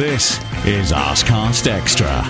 This is Arsecast Extra.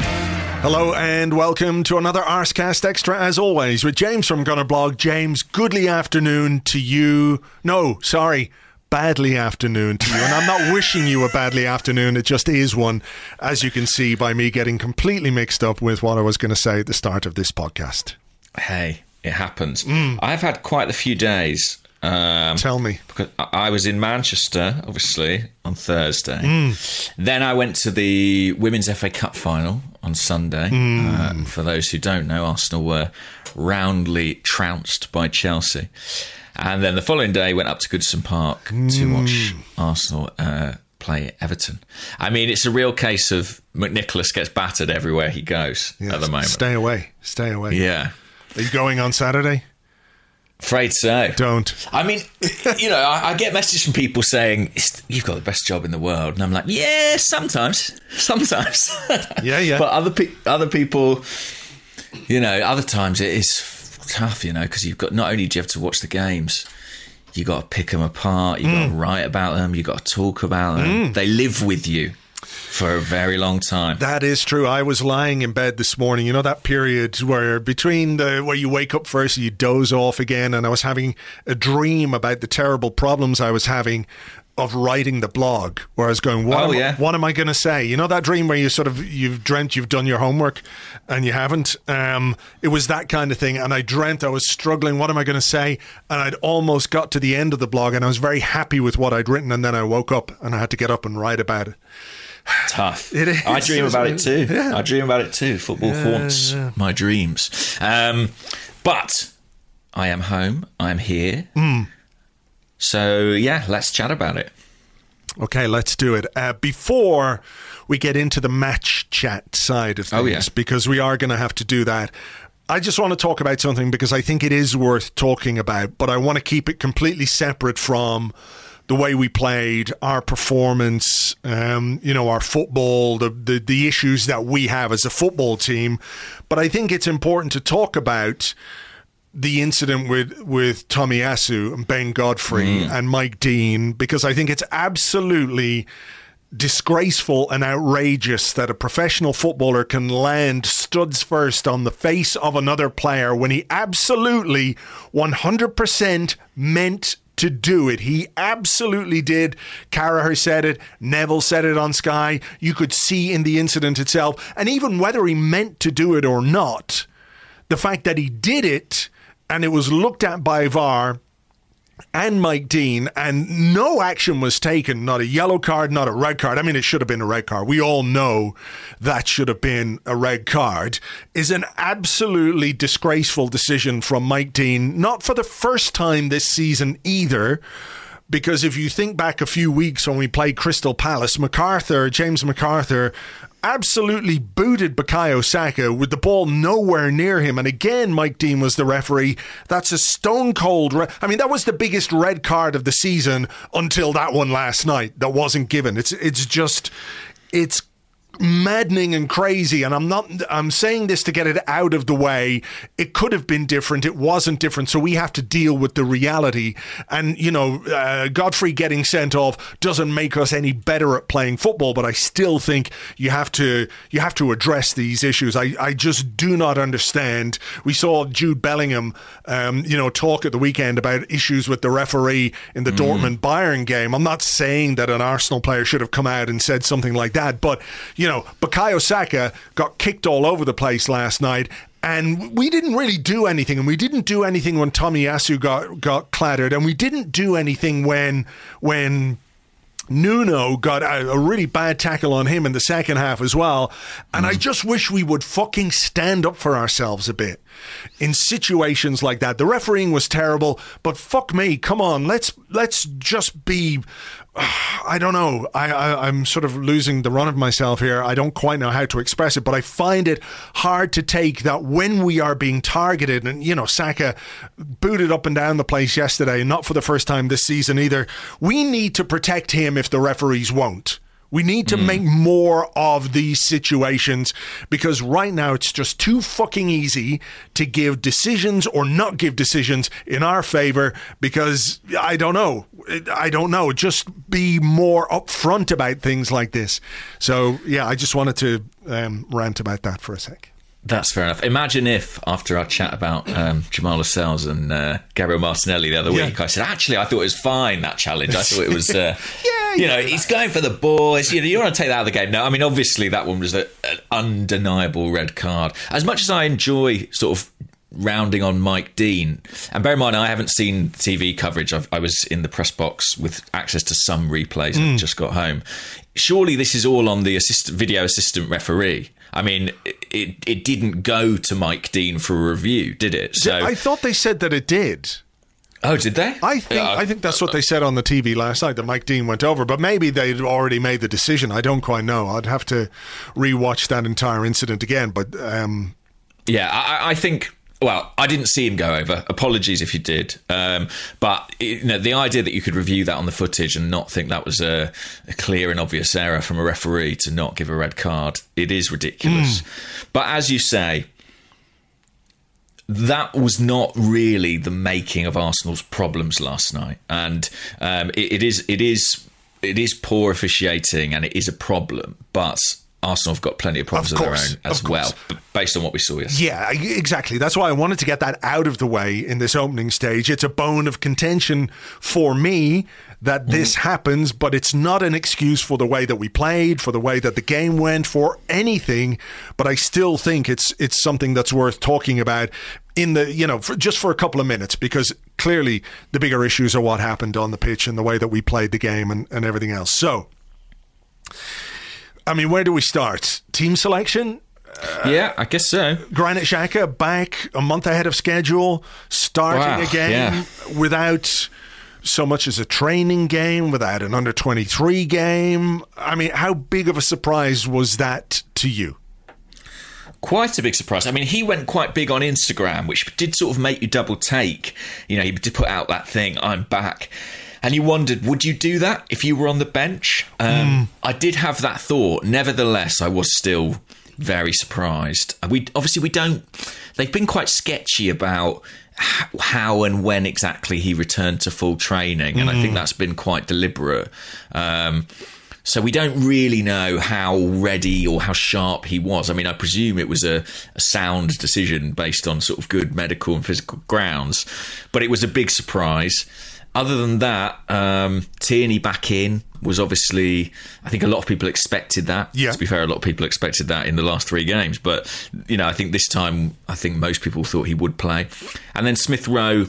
Hello and welcome to another Arsecast Extra, as always, with James from Gunner Blog. James, goodly afternoon to you. No, sorry, badly afternoon to you. And I'm not wishing you a badly afternoon, it just is one, as you can see by me getting completely mixed up with what I was going to say at the start of this podcast. Hey, it happens. Mm. I've had quite a few days. Um, Tell me. because I was in Manchester, obviously, on Thursday. Then I went to the Women's FA Cup final on Sunday. Uh, for those who don't know, Arsenal were roundly trounced by Chelsea. And then the following day, went up to Goodison Park to watch Arsenal uh, play Everton. I mean, it's a real case of McNicholas gets battered everywhere he goes Yes, at the moment. Stay away. Stay away. yeah. Are you going on Saturday? Afraid so. Don't. I mean, you know, I, I get messages from people saying you've got the best job in the world, and I'm like, yeah, sometimes, sometimes. Yeah, yeah. but other pe- other people, you know, other times it is tough, you know, because you've got not only do you have to watch the games, you got to pick them apart, you got Mm. to write about them, you got to talk about them. They live with you for a very long time. That is true. I was lying in bed this morning. You know that period where between the where you wake up first, and you doze off again, and I was having a dream about the terrible problems I was having of writing the blog. Where I was going, what, Oh, am, yeah. what am I going to say? You know that dream where you sort of you've dreamt you've done your homework and you haven't. Um, it was that kind of thing, and I dreamt I was struggling. What am I going to say? And I'd almost got to the end of the blog, and I was very happy with what I'd written, and then I woke up and I had to get up and write about it. Tough. It is, I dream about it? it too. Yeah. I dream about it too. Football haunts my dreams. Um, but I am home. I am here. Hmm. So yeah, let's chat about it. Okay, let's do it. Uh, before we get into the match chat side of things, Oh, yeah. because we are going to have to do that. I just want to talk about something because I think it is worth talking about, but I want to keep it completely separate from the way we played, our performance, um, you know, our football, the, the the issues that we have as a football team. But I think it's important to talk about the incident with with Tomiyasu and Ben Godfrey and Mike Dean because I think it's absolutely disgraceful and outrageous that a professional footballer can land studs first on the face of another player when he absolutely 100% meant to do it. He absolutely did. Carragher said it. Neville said it on Sky. You could see in the incident itself. And even whether he meant to do it or not, the fact that he did it and it was looked at by VAR and Mike Dean, and no action was taken. Not a yellow card, not a red card. I mean, it should have been a red card. We all know that should have been a red card. Is an absolutely disgraceful decision from Mike Dean. Not for the first time this season either. Because if you think back a few weeks when we played Crystal Palace, McArthur, James McArthur, absolutely booted Bukayo Saka with the ball nowhere near him. And again, Mike Dean was the referee. That's a stone cold. Re- I mean, that was the biggest red card of the season until that one last night that wasn't given. It's it's just it's maddening and crazy. And I'm not, I'm saying this to get it out of the way. It could have been different. It wasn't different. So we have to deal with the reality. And, you know, uh, Godfrey getting sent off doesn't make us any better at playing football, but I still think you have to, you have to address these issues. I, I just do not understand. We saw Jude Bellingham, um, you know, talk at the weekend about issues with the referee in the mm. Dortmund Bayern game. I'm not saying that an Arsenal player should have come out and said something like that, but, you know, Bukayo Saka got kicked all over the place last night, and we didn't really do anything, and we didn't do anything when Tomiyasu got got clattered, and we didn't do anything when when Nuno got a, a, really bad tackle on him in the second half as well. And mm. I just wish we would fucking stand up for ourselves a bit in situations like that. The refereeing was terrible, but fuck me, come on, let's let's just be I don't know. I, I, am sort of losing the run of myself here. I don't quite know how to express it, but I find it hard to take that when we are being targeted, and you know, Saka booted up and down the place yesterday, not for the first time this season either. We need to protect him if the referees won't. We need to mm. make more of these situations because right now it's just too fucking easy to give decisions or not give decisions in our favor because I don't know. I don't know. Just be more upfront about things like this. So, yeah, I just wanted to um, rant about that for a sec. That's fair enough. Imagine if, after our chat about um, Jamal Lascelles and uh, Gabriel Martinelli the other week. I said, actually, I thought it was fine, that challenge. I thought it was, uh, yeah, you know, he's going for the boys. You, know, you want to take that out of the game. No, I mean, obviously, that one was a, an undeniable red card. As much as I enjoy sort of rounding on Mike Dean. And bear in mind, I haven't seen TV coverage. I've, i was in the press box with access to some replays. Mm. I just got home. Surely this is all on the assistant, video assistant referee. I mean, it it didn't go to Mike Dean for a review, did it? So I thought they said that it did. Oh, did they? I think uh, I think that's what they said on the TV last night that Mike Dean went over, but maybe they'd already made the decision. I don't quite know. I'd have to rewatch that entire incident again. But um, yeah, I, I think well, I didn't see him go over. Apologies if you did. Um, but you know, the idea that you could review that on the footage and not think that was a, a clear and obvious error from a referee to not give a red card, it is ridiculous. Mm. But as you say, that was not really the making of Arsenal's problems last night, and um, it, it is it is it is poor officiating and it is a problem. But Arsenal have got plenty of problems of, course, of their own as well, based on what we saw yesterday. Yeah, exactly. That's why I wanted to get that out of the way in this opening stage. It's a bone of contention for me that this mm. happens, but it's not an excuse for the way that we played, for the way that the game went, for anything. But I still think it's it's something that's worth talking about in the you know for, just for a couple of minutes because clearly the bigger issues are what happened on the pitch and the way that we played the game and, and everything else. So. I mean, where do we start? Team selection? Uh, yeah, I guess so. Granit Xhaka back a month ahead of schedule, starting wow, a game yeah. without so much as a training game, without an under 23 game. I mean, how big of a surprise was that to you? quite a big surprise. I mean, he went quite big on Instagram, which did sort of make you double take. You know, he did put out that thing, I'm back and you wondered, would you do that if you were on the bench? Um, mm. I did have that thought. Nevertheless, I was still very surprised. We obviously we don't. They've been quite sketchy about how and when exactly he returned to full training, and mm. I think hmm. that's been quite deliberate. Um, so we don't really know how ready or how sharp he was. I mean, I presume it was a, a, sound decision based on sort of good medical and physical grounds, but it was a big surprise. Other than that, um, Tierney back in was obviously. I think a lot of people expected that. Yeah. To be fair, a lot of people expected that in the last three games, but you know, I think this time, I think most people thought he would play, and then Smith Rowe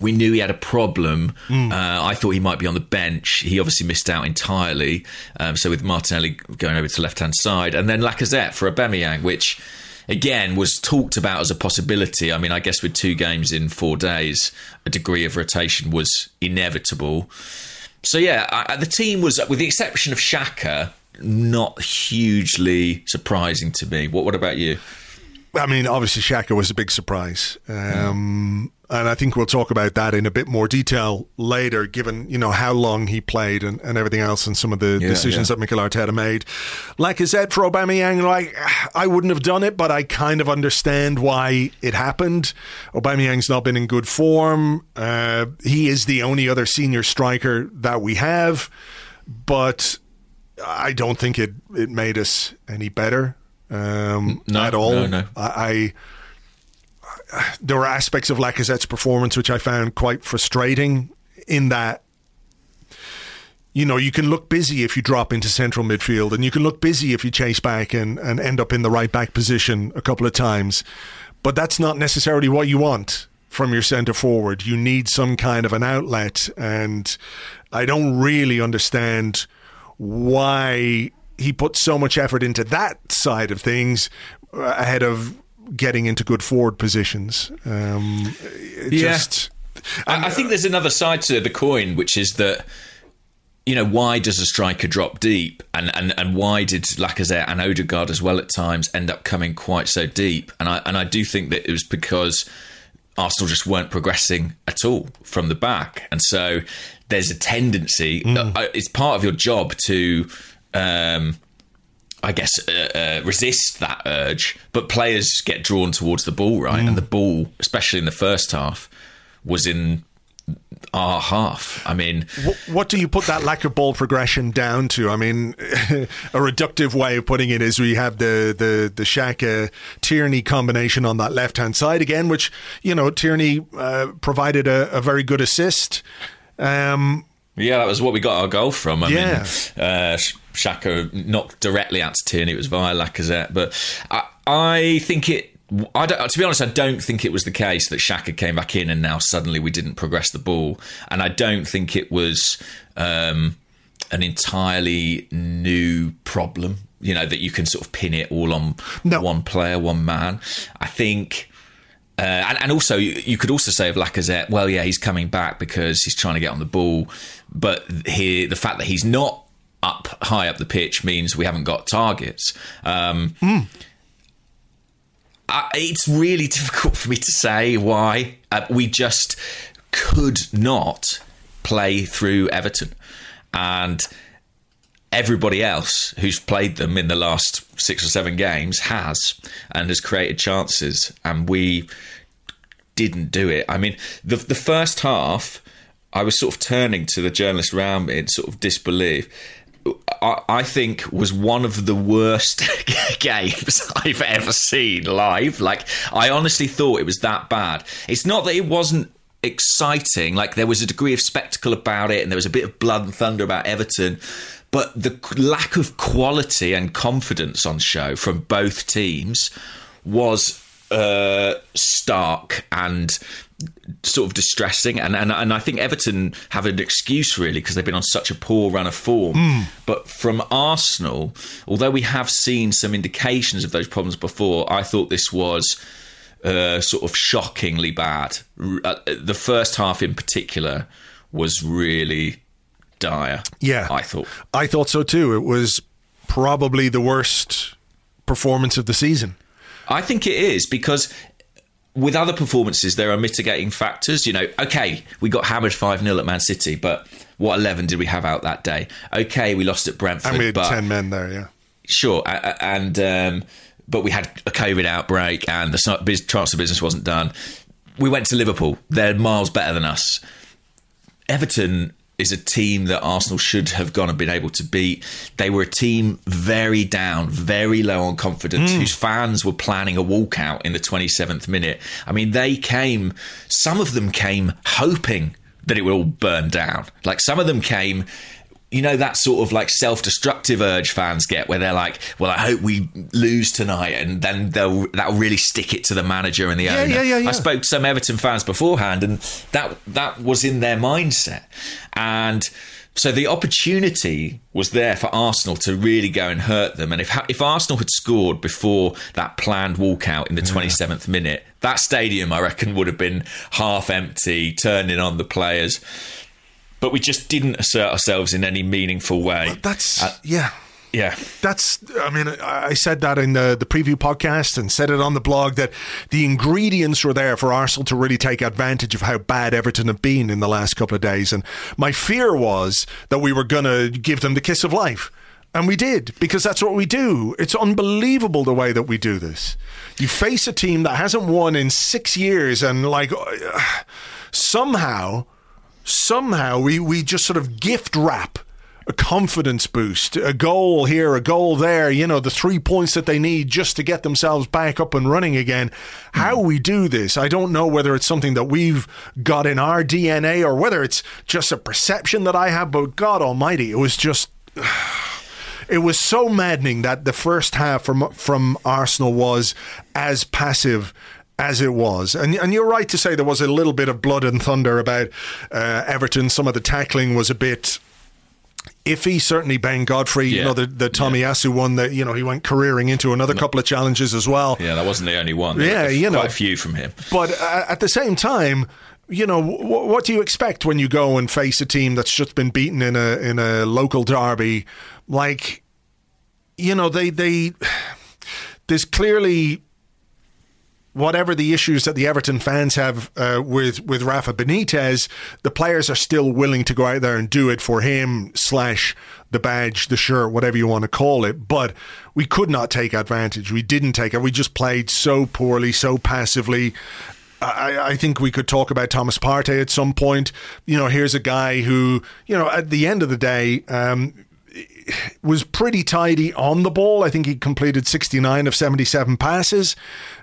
we knew he had a problem. Mm. Uh, I thought he might be on the bench. He obviously missed out entirely. Um, so with Martinelli going over to left hand side, and then Lacazette for Aubameyang, which again was talked about as a possibility. I mean, I guess with two games in four days, a degree of rotation was inevitable. So yeah, I, the team was, with the exception of Xhaka, not hugely surprising to me. What What about you? I mean, obviously, Xhaka was a big surprise. Um, and I think we'll talk about that in a bit more detail later, given you know how long he played and, and everything else, and some of the Yeah, decisions yeah. that Mikel Arteta made. Like I said, for Aubameyang, like I wouldn't have done it, but I kind of understand why it happened. Aubameyang's not been in good form. Uh, he is the only other senior striker that we have, but I don't think it it made us any better um, No, at all. no, no. I, I there were aspects of Lacazette's performance which I found quite frustrating. In that, you know, you can look busy if you drop into central midfield, and you can look busy if you chase back and, and end up in the right back position a couple of times. But that's not necessarily what you want from your centre forward. You need some kind of an outlet, and I don't really understand why he put so much effort into that side of things uh, ahead of getting into good forward positions. Um, Yeah. Just I, I think there's another side to the coin, which is that you know why does a striker drop deep, and and and why did Lacazette and Odegaard as well at times end up coming quite so deep? And I and I do think that it was because Arsenal just weren't progressing at all from the back, and so there's a tendency. Uh, it's part of your job to. Um, I guess uh, uh, resist that urge, but players get drawn towards the ball, right? And the ball, especially in the first half, was in our half. I mean, What, what do you put that lack of ball progression down to? I mean, a reductive way of putting it is we have the the the Xhaka Tierney combination on that left hand side again, which you know Tierney uh, provided a, a very good assist. Um, yeah, that was what we got our goal from. I Yeah. mean, uh, Xhaka not directly out to Tierney, it was via Lacazette, but I, I think it. I don't, to be honest, I don't think it was the case that Xhaka came back in and now suddenly we didn't progress the ball, and I don't think it was um, an entirely new problem. You know that you can sort of pin it all on No. one player, one man. I think. Uh, and, and also, you, you could also say of Lacazette, well, yeah, he's coming back because he's trying to get on the ball. But he, the fact that he's not up high up the pitch means we haven't got targets. Um, I, it's really difficult for me to say why. Uh, we just could not play through Everton. And everybody else who's played them in the last six or seven games has and has created chances, and we didn't do it. I mean, the the first half, I was sort of turning to the journalist around me in sort of disbelief. I, think was one of the worst games I've ever seen live. Like, I honestly thought it was that bad. It's not that it wasn't exciting. Like, there was a degree of spectacle about it, and there was a bit of blood and thunder about Everton. But the lack of quality and confidence on show from both teams was uh, stark and sort of distressing. And, and and I think Everton have an excuse really because they've been on such a poor run of form. But from Arsenal, although we have seen some indications of those problems before, I thought this was. Uh, sort of shockingly bad. Uh, the first half, in particular, was really dire. Yeah. I thought. I thought so too. It was probably the worst performance of the season. I think it is because with other performances, there are mitigating factors. You know, okay, we got hammered 5 0 at Man City, but what 11 did we have out that day? Okay, we lost at Brentford, And we had but 10 men there, yeah. sure, and um, but we had a COVID outbreak and the transfer business wasn't done. We went to Liverpool; they're miles better than us. Everton is a team that Arsenal should have gone and been able to beat. They were a team very down, very low on confidence, hmm. whose fans were planning a walkout in the 27th minute. I mean, they came, some of them came hoping that it would all burn down. Like some of them came. You know that sort of like self-destructive urge fans get, where they're like, "Well, I hope we lose tonight," and then they'll that'll really stick it to the manager and the Yeah, owner. yeah, yeah, yeah. I spoke to some Everton fans beforehand, and that that was in their mindset. And so the opportunity was there for Arsenal to really go and hurt them. And if if Arsenal had scored before that planned walkout in the twenty seventh minute, that stadium I reckon would have been half empty, turning on the players. But we just didn't assert ourselves in any meaningful way. That's, Uh, yeah. Yeah. That's, I mean, I said that in the, the preview podcast and said it on the blog that the ingredients were there for Arsenal to really take advantage of how bad Everton have been in the last couple of days. And my fear was that we were going to give them the kiss of life. And we did, because that's what we do. It's unbelievable the way that we do this. You face a team that hasn't won in six years, and like somehow, somehow we, we just sort of gift wrap a confidence boost, a goal here, a goal there, you know, the three points that they need just to get themselves back up and running again. How we do this, I don't know whether it's something that we've got in our DNA or whether it's just a perception that I have, but God Almighty, it was just. It was so maddening that the first half from from Arsenal was as passive as it was. And, and you're right to say there was a little bit of blood and thunder about uh, Everton. Some of the tackling was a bit iffy. Certainly, Ben Godfrey, Yeah. you know, the, the Tomiyasu one that, you know, he went careering into another couple of challenges as well. Yeah, that wasn't the only one. There Yeah, you know. quite a few from him. But uh, at the same time, you know, w- what do you expect when you go and face a team that's just been beaten in a in a local derby? Like, you know, they they there's clearly whatever the issues that the Everton fans have uh, with with Rafa Benitez, the players are still willing to go out there and do it for him slash the badge, the shirt, whatever you want to call it. But we could not take advantage. We didn't take it. We just played so poorly, so passively. I, I think we could talk about Thomas Partey at some point. You know, here's a guy who, you know, at the end of the day, um, was pretty tidy on the ball. I think he completed 69 of 77 passes,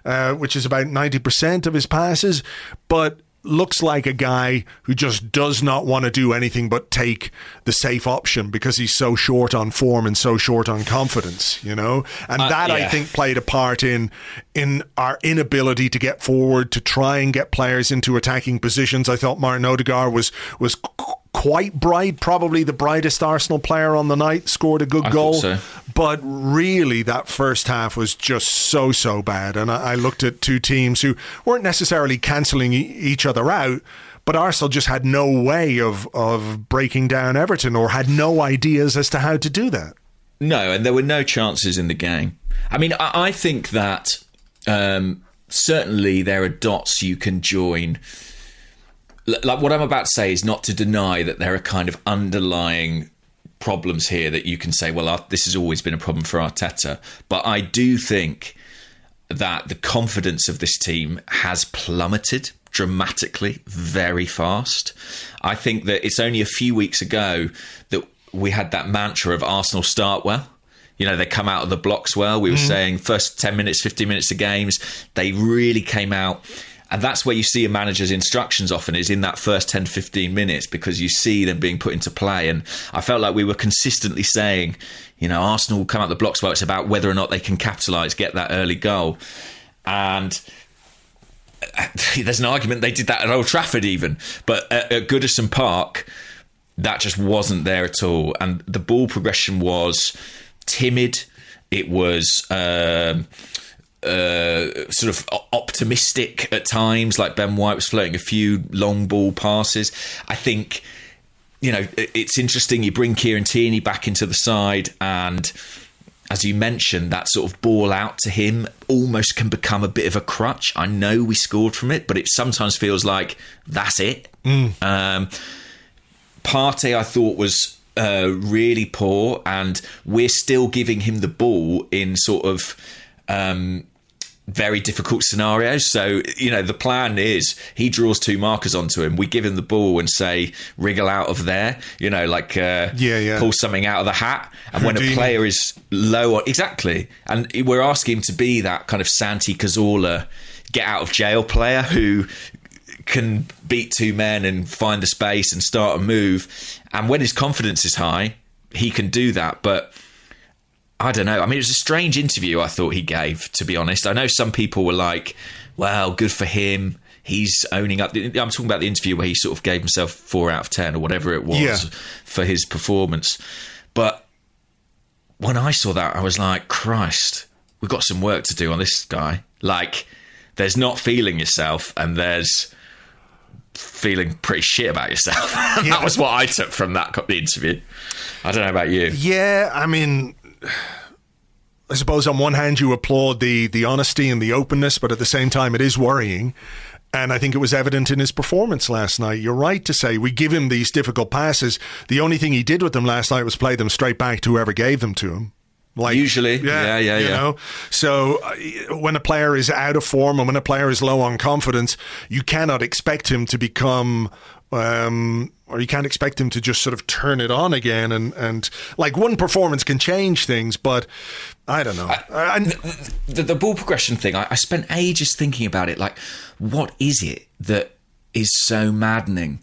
uh, which is about 90% of his passes, but looks like a guy who just does not want to do anything but take the safe option because he's so short on form and so short on confidence, you know? And Uh, that I think played a part in in our inability to get forward to try and get players into attacking positions. I thought Martin Odegaard was was quite bright, probably the brightest Arsenal player on the night, scored a good I goal. so. But really, that first half was just so, so bad. And I, I looked at two teams who weren't necessarily cancelling e- each other out, but Arsenal just had no way of, of breaking down Everton or had no ideas as to how to do that. No, and there were no chances in the game. I mean, I, I think that um, certainly there are dots you can join. Like what I'm about to say is not to deny that there are kind of underlying problems here that you can say, well, this has always been a problem for Arteta. But I do think that the confidence of this team has plummeted dramatically very fast. I think that it's only a few weeks ago that we had that mantra of Arsenal start well. You know, they come out of the blocks well. We were mm. saying first 10 minutes, 15 minutes of games, they really came out. And that's where you see a manager's instructions often is in that first 10, 15 minutes because you see them being put into play. And I felt like we were consistently saying, you know, Arsenal will come out the blocks well. It's about whether or not they can capitalise, get that early goal. And there's an argument they did that at Old Trafford even, but at, at Goodison Park, that just wasn't there at all. And the ball progression was timid. It was um, uh, sort of optimistic at times. Like Ben White was floating a few long ball passes. I think you know it's interesting. You bring Kieran Tierney back into the side and as you mentioned, that sort of ball out to him almost can become a bit of a crutch. I know we scored from it, but it sometimes feels like that's it. Um, Partey, I thought, was uh, really poor, and we're still giving him the ball in sort of. Um, very difficult scenarios. So, you know, the plan is he draws two markers onto him. We give him the ball and say, wriggle out of there, you know, like uh, Yeah, yeah. pull something out of the hat. And when a player is low, on, exactly. And we're asking him to be that kind of Santi Cazorla get out of jail player who can beat two men and find the space and start a move. And when his confidence is high, he can do that. But I don't know. I mean, it was a strange interview I thought he gave, to be honest. I know some people were like, well, good for him. He's owning up. I'm talking about the interview where he sort of gave himself four out of 10 or whatever it was Yeah. for his performance. But when I saw that, I was like, Christ, we've got some work to do on this guy. Like, there's not feeling yourself, and there's feeling pretty shit about yourself. that was what I took from that interview. I don't know about you. Yeah, I mean, I suppose on one hand you applaud the the honesty and the openness, but at the same time it is worrying. And I think it was evident in his performance last night. You're right to say we give him these difficult passes. The only thing he did with them last night was play them straight back to whoever gave them to him. Like usually, yeah, yeah, yeah. You yeah. know, so uh, when a player is out of form and when a player is low on confidence, you cannot expect him to become um, or you can't expect him to just sort of turn it on again. And, and like one performance can change things, but I don't know. I, the, the, the, ball progression thing, I, I spent ages thinking about it. Like, what is it that is so maddening?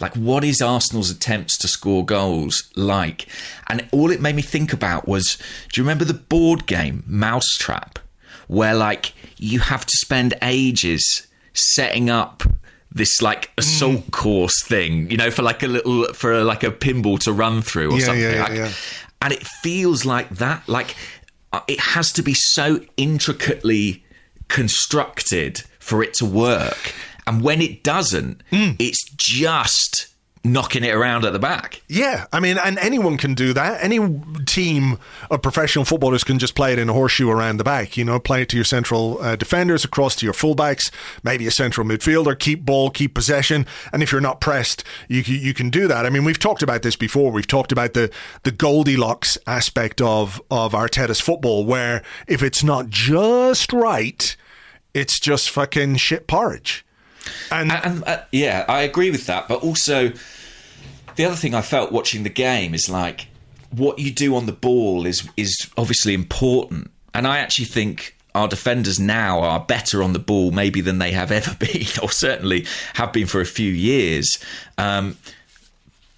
Like, what is Arsenal's attempts to score goals like? And all it made me think about was do you remember the board game Mousetrap, where like you have to spend ages setting up this like assault mm. course thing, you know, for like a little for like a pinball to run through or yeah, something. Yeah, like, yeah. And it feels like that. Like uh, it has to be so intricately constructed for it to work. And when it doesn't, mm. it's just knocking it around at the back. Yeah, I mean, and anyone can do that. Any team of professional footballers can just play it in a horseshoe around the back. You know, play it to your central uh, defenders, across to your fullbacks, maybe a central midfielder. Keep ball, keep possession, and if you're not pressed, you you can do that. I mean, we've talked about this before. We've talked about the the Goldilocks aspect of of Arteta's football, where if it's not just right, it's just fucking shit porridge. And, and uh, yeah, I agree with that. But also, the other thing I felt watching the game is like what you do on the ball is is obviously important. And I actually think our defenders now are better on the ball maybe than they have ever been, or certainly have been for a few years. Um,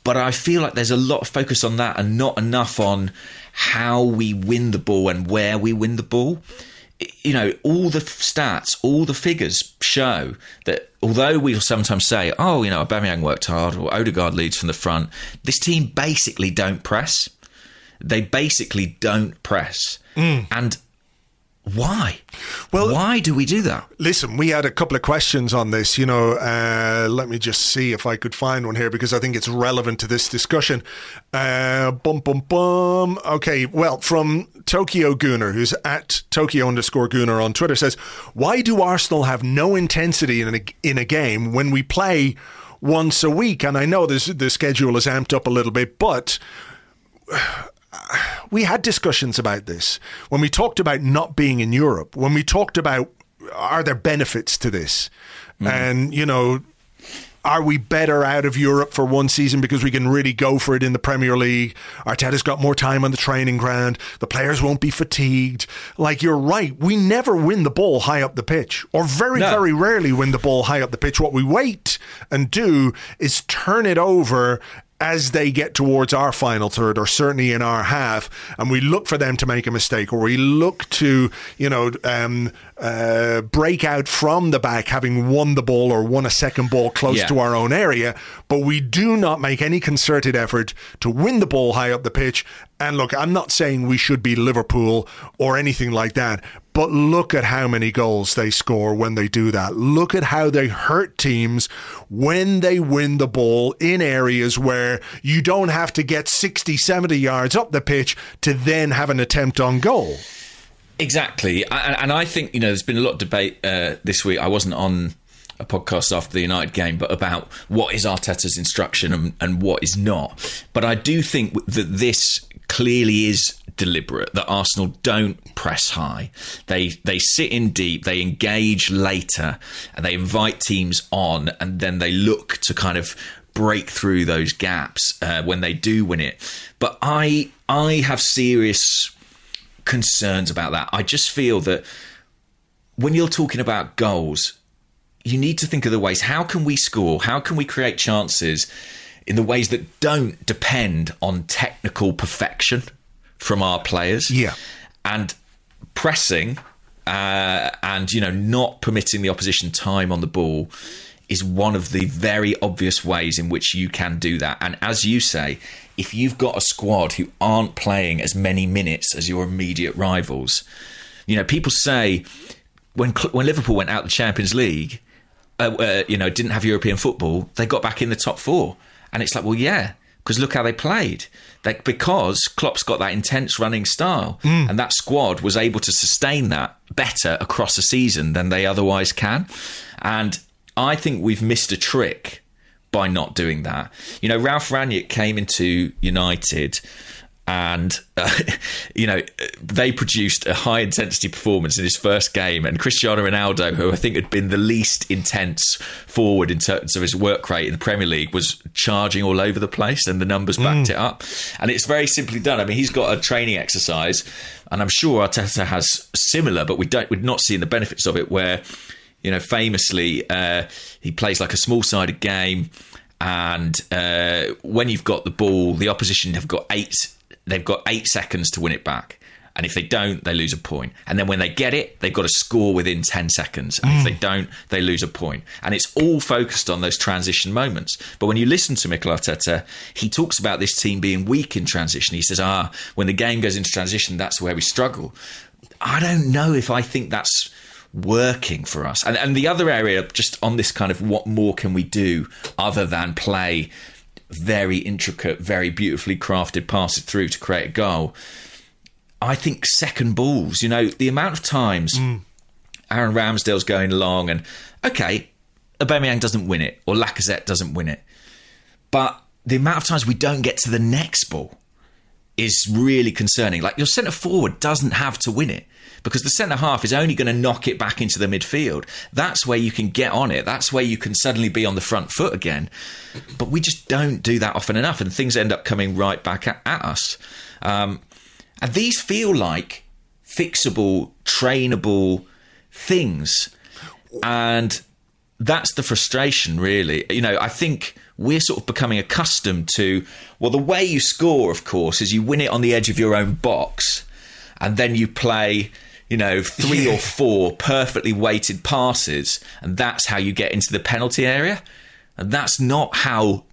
but I feel like there's a lot of focus on that and not enough on how we win the ball and where we win the ball you know, all the stats, all the figures show that although we'll sometimes say, oh, you know, Aubameyang worked hard or Odegaard leads from the front, this team basically don't press. They basically don't press. Mm. And why? Well, why do we do that? Listen, we had a couple of questions on this. You know, uh, let me just see if I could find one here because I think it's relevant to this discussion. Uh, bum bum bum. Okay, well, from Tokyo Gooner, who's at Tokyo underscore Gooner on Twitter, says, "Why do Arsenal have no intensity in a, in a game when we play once a week?" And I know this the schedule is amped up a little bit, but we had discussions about this when we talked about not being in Europe, when we talked about are there benefits to this? Mm. And, you know, are we better out of Europe for one season because we can really go for it in the Premier League? Arteta's got more time on the training ground. The players won't be fatigued. Like you're right, we never win the ball high up the pitch, or very, no. very rarely win the ball high up the pitch. What we wait and do is turn it over as they get towards our final third or certainly in our half and we look for them to make a mistake or we look to you know um, uh, break out from the back having won the ball or won a second ball close yeah. to our own area but we do not make any concerted effort to win the ball high up the pitch and look I'm not saying we should be Liverpool or anything like that but look at how many goals they score when they do that. Look at how they hurt teams when they win the ball in areas where you don't have to get 60, 70 yards up the pitch to then have an attempt on goal. Exactly. And I think, you know, there's been a lot of debate uh, this week. I wasn't on a podcast after the United game, but about what is Arteta's instruction and, and what is not. But I do think that this clearly is deliberate that Arsenal don't press high. They they sit in deep, they engage later, and they invite teams on, and then they look to kind of break through those gaps uh, when they do win it. But I I have serious concerns about that. I just feel that when you're talking about goals, you need to think of the ways how can we score? How can we create chances in the ways that don't depend on technical perfection? from our players. Yeah. And pressing uh, and, you know, not permitting the opposition time on the ball is one of the very obvious ways in which you can do that. And as you say, if you've got a squad who aren't playing as many minutes as your immediate rivals, you know, people say when when Liverpool went out the Champions League, uh, uh, you know, didn't have European football, they got back in the top four, and it's like, well, yeah, because look how they played. That because Klopp's got that intense running style, and that squad was able to sustain that better across a season than they otherwise can. And I think we've missed a trick by not doing that. You know, Ralf Rangnick came into United and uh, you know they produced a high intensity performance in his first game and Cristiano Ronaldo who I think had been the least intense forward in terms of his work rate in the Premier League was charging all over the place and the numbers backed it up. And it's very simply done. I mean he's got a training exercise and I'm sure Arteta has similar but we don't we're not seeing the benefits of it where you know famously uh, he plays like a small sided game and uh, when you've got the ball the opposition have got eight they've got eight seconds to win it back. And if they don't, they lose a point. And then when they get it, they've got to score within 10 seconds. And if they don't, they lose a point. And it's all focused on those transition moments. But when you listen to Mikel Arteta, he talks about this team being weak in transition. He says, ah, when the game goes into transition, that's where we struggle. I don't know if I think that's working for us. And, and the other area, just on this kind of what more can we do other than play very intricate, very beautifully crafted passes through to create a goal. I think second balls, you know, the amount of times mm. Aaron Ramsdale's going along and, okay, Aubameyang doesn't win it or Lacazette doesn't win it. But the amount of times we don't get to the next ball is really concerning. Like your centre forward doesn't have to win it because the centre half is only going to knock it back into the midfield. That's where you can get on it. That's where you can suddenly be on the front foot again. But we just don't do that often enough, and things end up coming right back at, at us. Um, and these feel like fixable, trainable things. And that's the frustration, really. You know, I think we're sort of becoming accustomed to, well, the way you score, of course, is you win it on the edge of your own box and then you play, you know, three or four perfectly weighted passes, and that's how you get into the penalty area. And that's not how.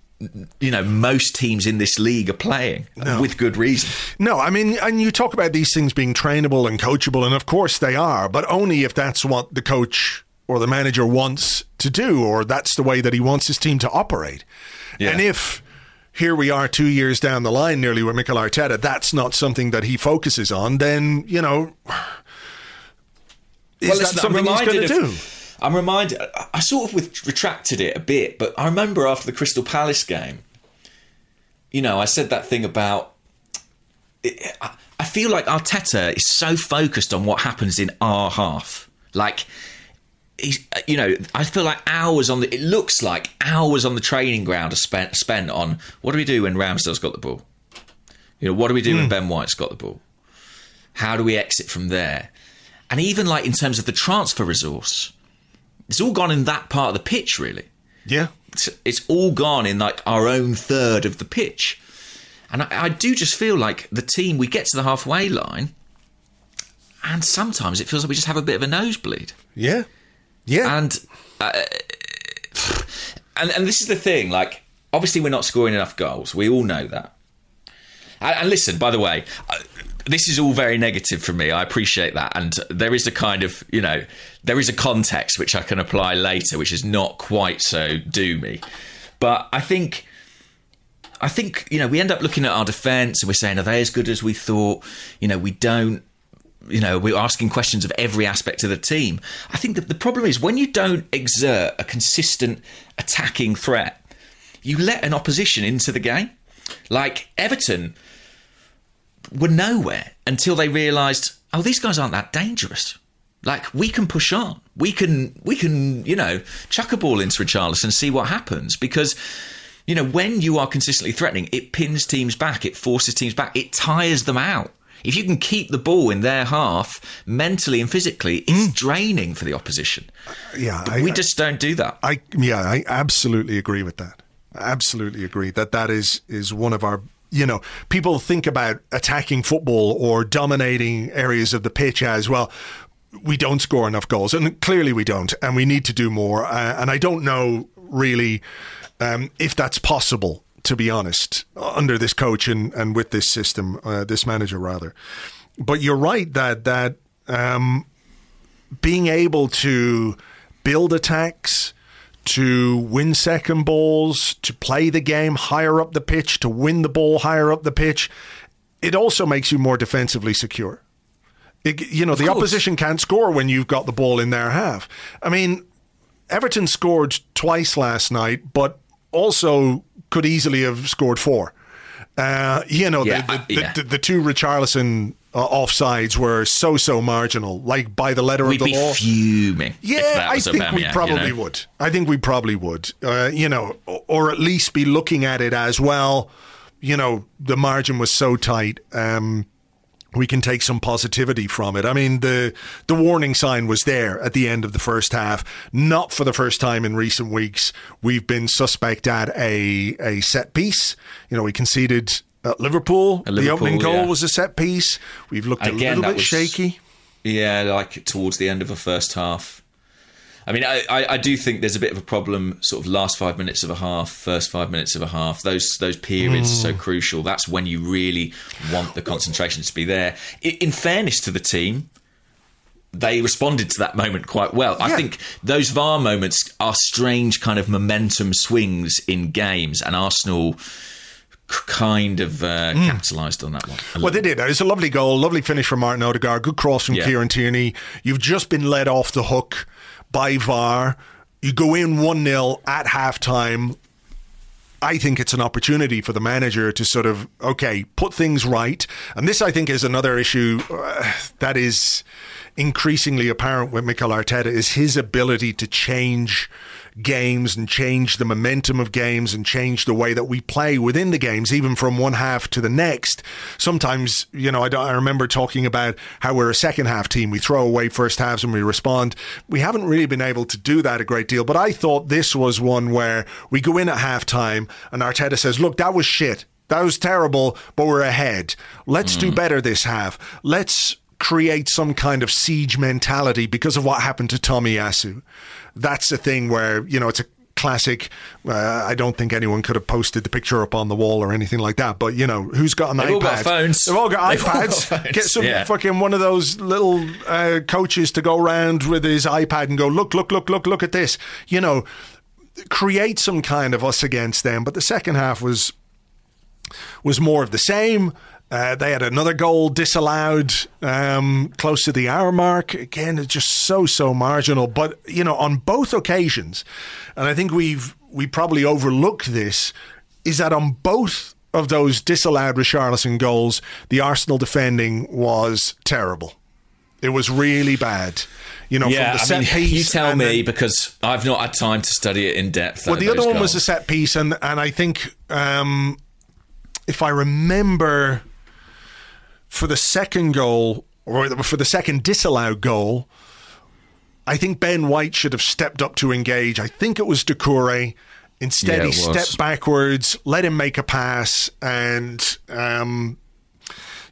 You know, most teams in this league are playing with good reason. No, I mean, and you talk about these things being trainable and coachable, and of course they are, but only if that's what the coach or the manager wants to do, or that's the way that he wants his team to operate. Yeah. And if here we are two years down the line nearly with Mikel Arteta, that's not something that he focuses on, then, you know, Well, that listen, I'm something he's going reminded to do? I'm reminded. I- sort of with, retracted it a bit, but I remember after the Crystal Palace game, you know, I said that thing about. It, I, I feel like Arteta is so focused on what happens in our half, like. He's, you know, I feel like hours on the. It looks like hours on the training ground are spent spent on what do we do when Ramsdale's got the ball. You know, what do we do when hmm. Ben White's got the ball? How do we exit from there? And even like in terms of the transfer resource, it's all gone in that part of the pitch, really. Yeah. It's, it's all gone in like our own third of the pitch. And I, I do just feel like the team, we get to the halfway line, and sometimes it feels like we just have a bit of a nosebleed. Yeah. Yeah. And uh, and and this is the thing. Like, obviously, we're not scoring enough goals. We all know that. And, and listen, by the way, uh, this is all very negative for me. I appreciate that, and there is a kind of you know there is a context which I can apply later, which is not quite so doomy. But I think. I think you know we end up looking at our defence and we're saying are they as good as we thought? You know we don't you know, we're asking questions of every aspect of the team. I think that the problem is when you don't exert a consistent attacking threat, you let an opposition into the game. Like Everton were nowhere until they realised, oh, these guys aren't that dangerous. Like we can push on, we can, we can, you know, chuck a ball into Richarlison and see what happens because. You know, when you are consistently threatening, it pins teams back, it forces teams back, it tires them out. If you can keep the ball in their half mentally and physically, it's mm. draining for the opposition. yeah. I- we I- just don't do that. I yeah, I absolutely agree with that. Absolutely agree that that is is one of our you know people think about attacking football or dominating areas of the pitch as well. We don't score enough goals, and clearly we don't, and we need to do more. Uh, and I don't know really um, if that's possible, to be honest, under this coach and, and with this system, uh, this manager rather. But you're right that that um, being able to build attacks, to win second balls, to play the game higher up the pitch, to win the ball higher up the pitch. It also makes you more defensively secure. It, you know, the course. opposition can't score when you've got the ball in their half. I mean, Everton scored twice last night, but also could easily have scored four. Uh, you know, Yeah, the, uh, the, yeah. the, the two Richarlison uh, offsides were so, so marginal, like by the letter We'd of the be law. fuming. if Yeah, that I think we probably you know? would. I think we probably would. Uh, you know, or, or at least be looking at it as well. You know, the margin was so tight. Um, we can take some positivity from it. I mean, the the warning sign was there at the end of the first half. Not for the first time in recent weeks, we've been suspect at a a set piece. You know, we conceded at Liverpool. At the opening goal yeah. was a set piece. We've looked a little bit was- shaky. Yeah, like towards the end of the first half. I mean, I, I, I do think there's a bit of a problem. Sort of last five minutes of a half, first five minutes of a half. Those those periods are so Hmm. crucial. That's when you really want the concentration to be there. I, in fairness to the team, they responded to that moment quite well. I think those VAR moments are strange kind of momentum swings in games, and Arsenal kind of uh, Hmm. capitalised on that one. Well, they did. It was a lovely goal, lovely finish from Martin Odegaard, good cross from Yeah. Kieran Tierney. You've just been let off the hook by VAR. You go in 1 0 at halftime. I think it's an opportunity for the manager to sort of, okay, put things right. And this, I think, is another issue uh, that is increasingly apparent with Mikel Arteta is his ability to change games and change the momentum of games and change the way that we play within the games, even from one half to the next. Sometimes, you know, I, don't- I remember talking about how we're a second half team. We throw away first halves and we respond. We haven't really been able to do that a great deal, but I thought this was one where we go in at halftime and Arteta says, look, that was shit. That was terrible, but we're ahead. Let's do hmm. better this half. Let's create some kind of siege mentality because of what happened to Tomiyasu. That's a thing where, you know, it's a classic. Uh, I don't think anyone could have posted the picture up on the wall or anything like that. But, you know, who's got an They've iPad? all got phones. They've all got They've all got iPads. Get some yeah. fucking one of those little uh, coaches to go around with his iPad and go, look, look, look, look, look at this. You know, create some kind of us against them. But the second half was was more of the same. Uh, they had another goal disallowed um, close to the hour mark. Again, it's just so so marginal. But you know, on both occasions, and I think we've we probably overlooked this, is that on both of those disallowed Richarlison goals, the Arsenal defending was terrible. It was really bad. You know, Yeah, from the I set mean, piece. you tell me then- because I've not had time to study it in depth. well, the other one was a set piece, and and I think um, if I remember, for the second goal or for the second disallowed goal, I think Ben White should have stepped up to engage. I think it was Doucouré. Instead, Yeah, he was. stepped backwards, let him make a pass, and um,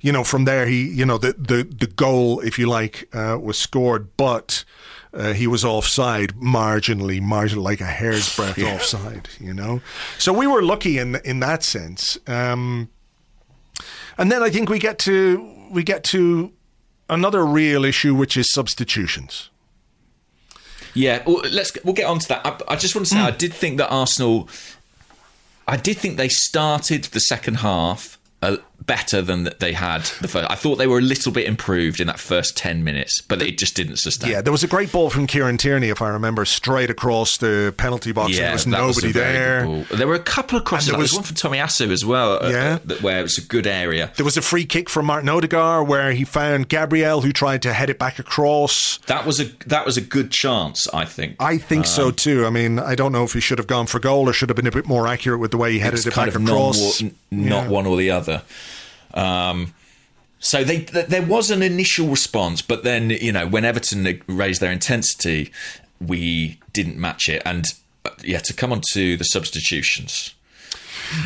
you know from there he, you know, the the the goal, if you like, uh, was scored, but. Uh, he was offside marginally, marginally, like a hair's breadth offside, you know. So we were lucky in in that sense. Um, and then I think we get to we get to another real issue, which is substitutions. Yeah, well, let's we'll get on to that. I, I just want to say, I Hmm. did think that Arsenal, I did think they started the second half uh, better than they had the first. I thought they were a little bit improved in that first ten minutes, but it just didn't sustain. Yeah, there was a great ball from Kieran Tierney, if I remember, straight across the penalty box. Yeah, there was that was nobody there. There were a couple of crosses. There There was was- one from Tomiyasu as well. uh, Yeah. uh, where it was a good area. There was a free kick from Martin Odegaard where he found Gabriel, who tried to head it back across. That was a that was a good chance. I think. I think Um, so too. I mean, I don't know if he should have gone for goal or should have been a bit more accurate with the way he headed it kind back of across. non- not Yeah. one or the other. Um, so they th- there was an initial response, but then you know when Everton raised their intensity, we didn't match it. And uh, yeah, to come on to the substitutions,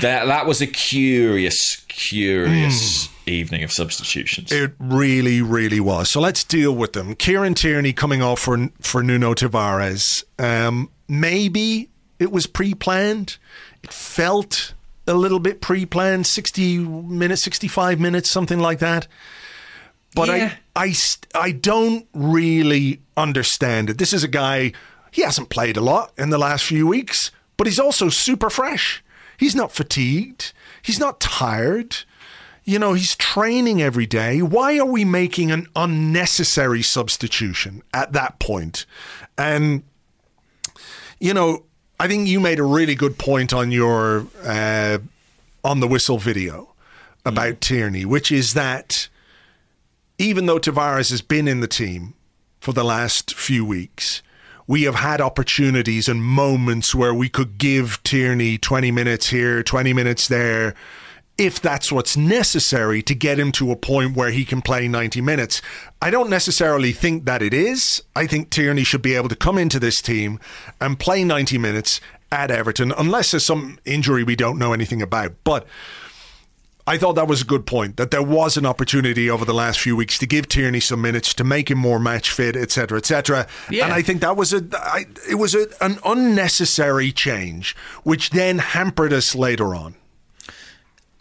that that was a curious, curious evening of substitutions. It really, really was. So let's deal with them. Kieran Tierney coming off for for Nuno Tavares. Um, maybe it was pre-planned. It felt a little bit pre-planned. Sixty minutes, sixty-five minutes, something like that. But Yeah. I, I, I don't really understand it. This is a guy. he hasn't played a lot in the last few weeks, but he's also super fresh. He's not fatigued. He's not tired. You know, he's training every day. Why are we making an unnecessary substitution at that point? And, you know, I think you made a really good point on your uh, on the whistle video about mm. Tierney, which is that even though Tavares has been in the team for the last few weeks, we have had opportunities and moments where we could give Tierney 20 minutes here, 20 minutes there, if that's what's necessary to get him to a point where he can play 90 minutes. I don't necessarily think that it is. I think Tierney should be able to come into this team and play 90 minutes at Everton, unless there's some injury we don't know anything about. But I thought that was a good point that there was an opportunity over the last few weeks to give Tierney some minutes to make him more match fit, etc., etc. Yeah. And I think that was a I, it was a, an unnecessary change, which then hampered us later on.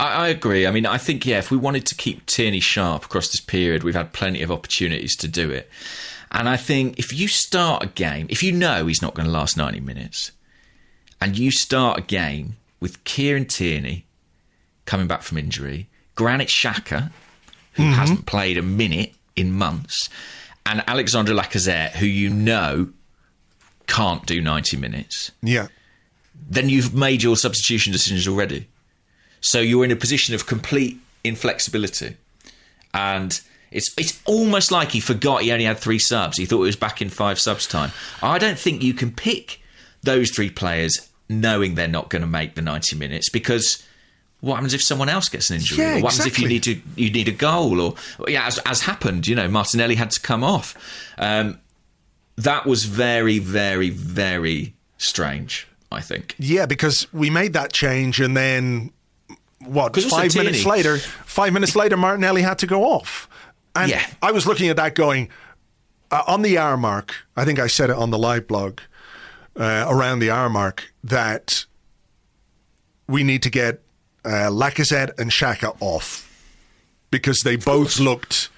I, I agree. I mean, I think yeah, if we wanted to keep Tierney sharp across this period, we've had plenty of opportunities to do it. And I think if you start a game, if you know he's not going to last ninety minutes, and you start a game with Kieran Tierney coming back from injury, Granit Xhaka, who mm-hmm. hasn't played a minute in months, and Alexandre Lacazette, who you know can't do 90 minutes. Yeah. Then you've made your substitution decisions already. So you're in a position of complete inflexibility. And it's it's almost like he forgot he only had three subs. He thought it was back in five subs time. I don't think you can pick those three players knowing they're not going to make the 90 minutes because what happens if someone else gets an injury? Yeah, what exactly. happens if you need to you need a goal? Or yeah, as, as happened, you know, Martinelli had to come off. Um, that was very, very, very strange. I think. Yeah, because we made that change, and then what? Five minutes later, five minutes later, Martinelli had to go off. And yeah. I was looking at that, going uh, on the hour mark. I think I said it on the live blog uh, around the hour mark that we need to get uh, Lacazette and Xhaka off because they both looked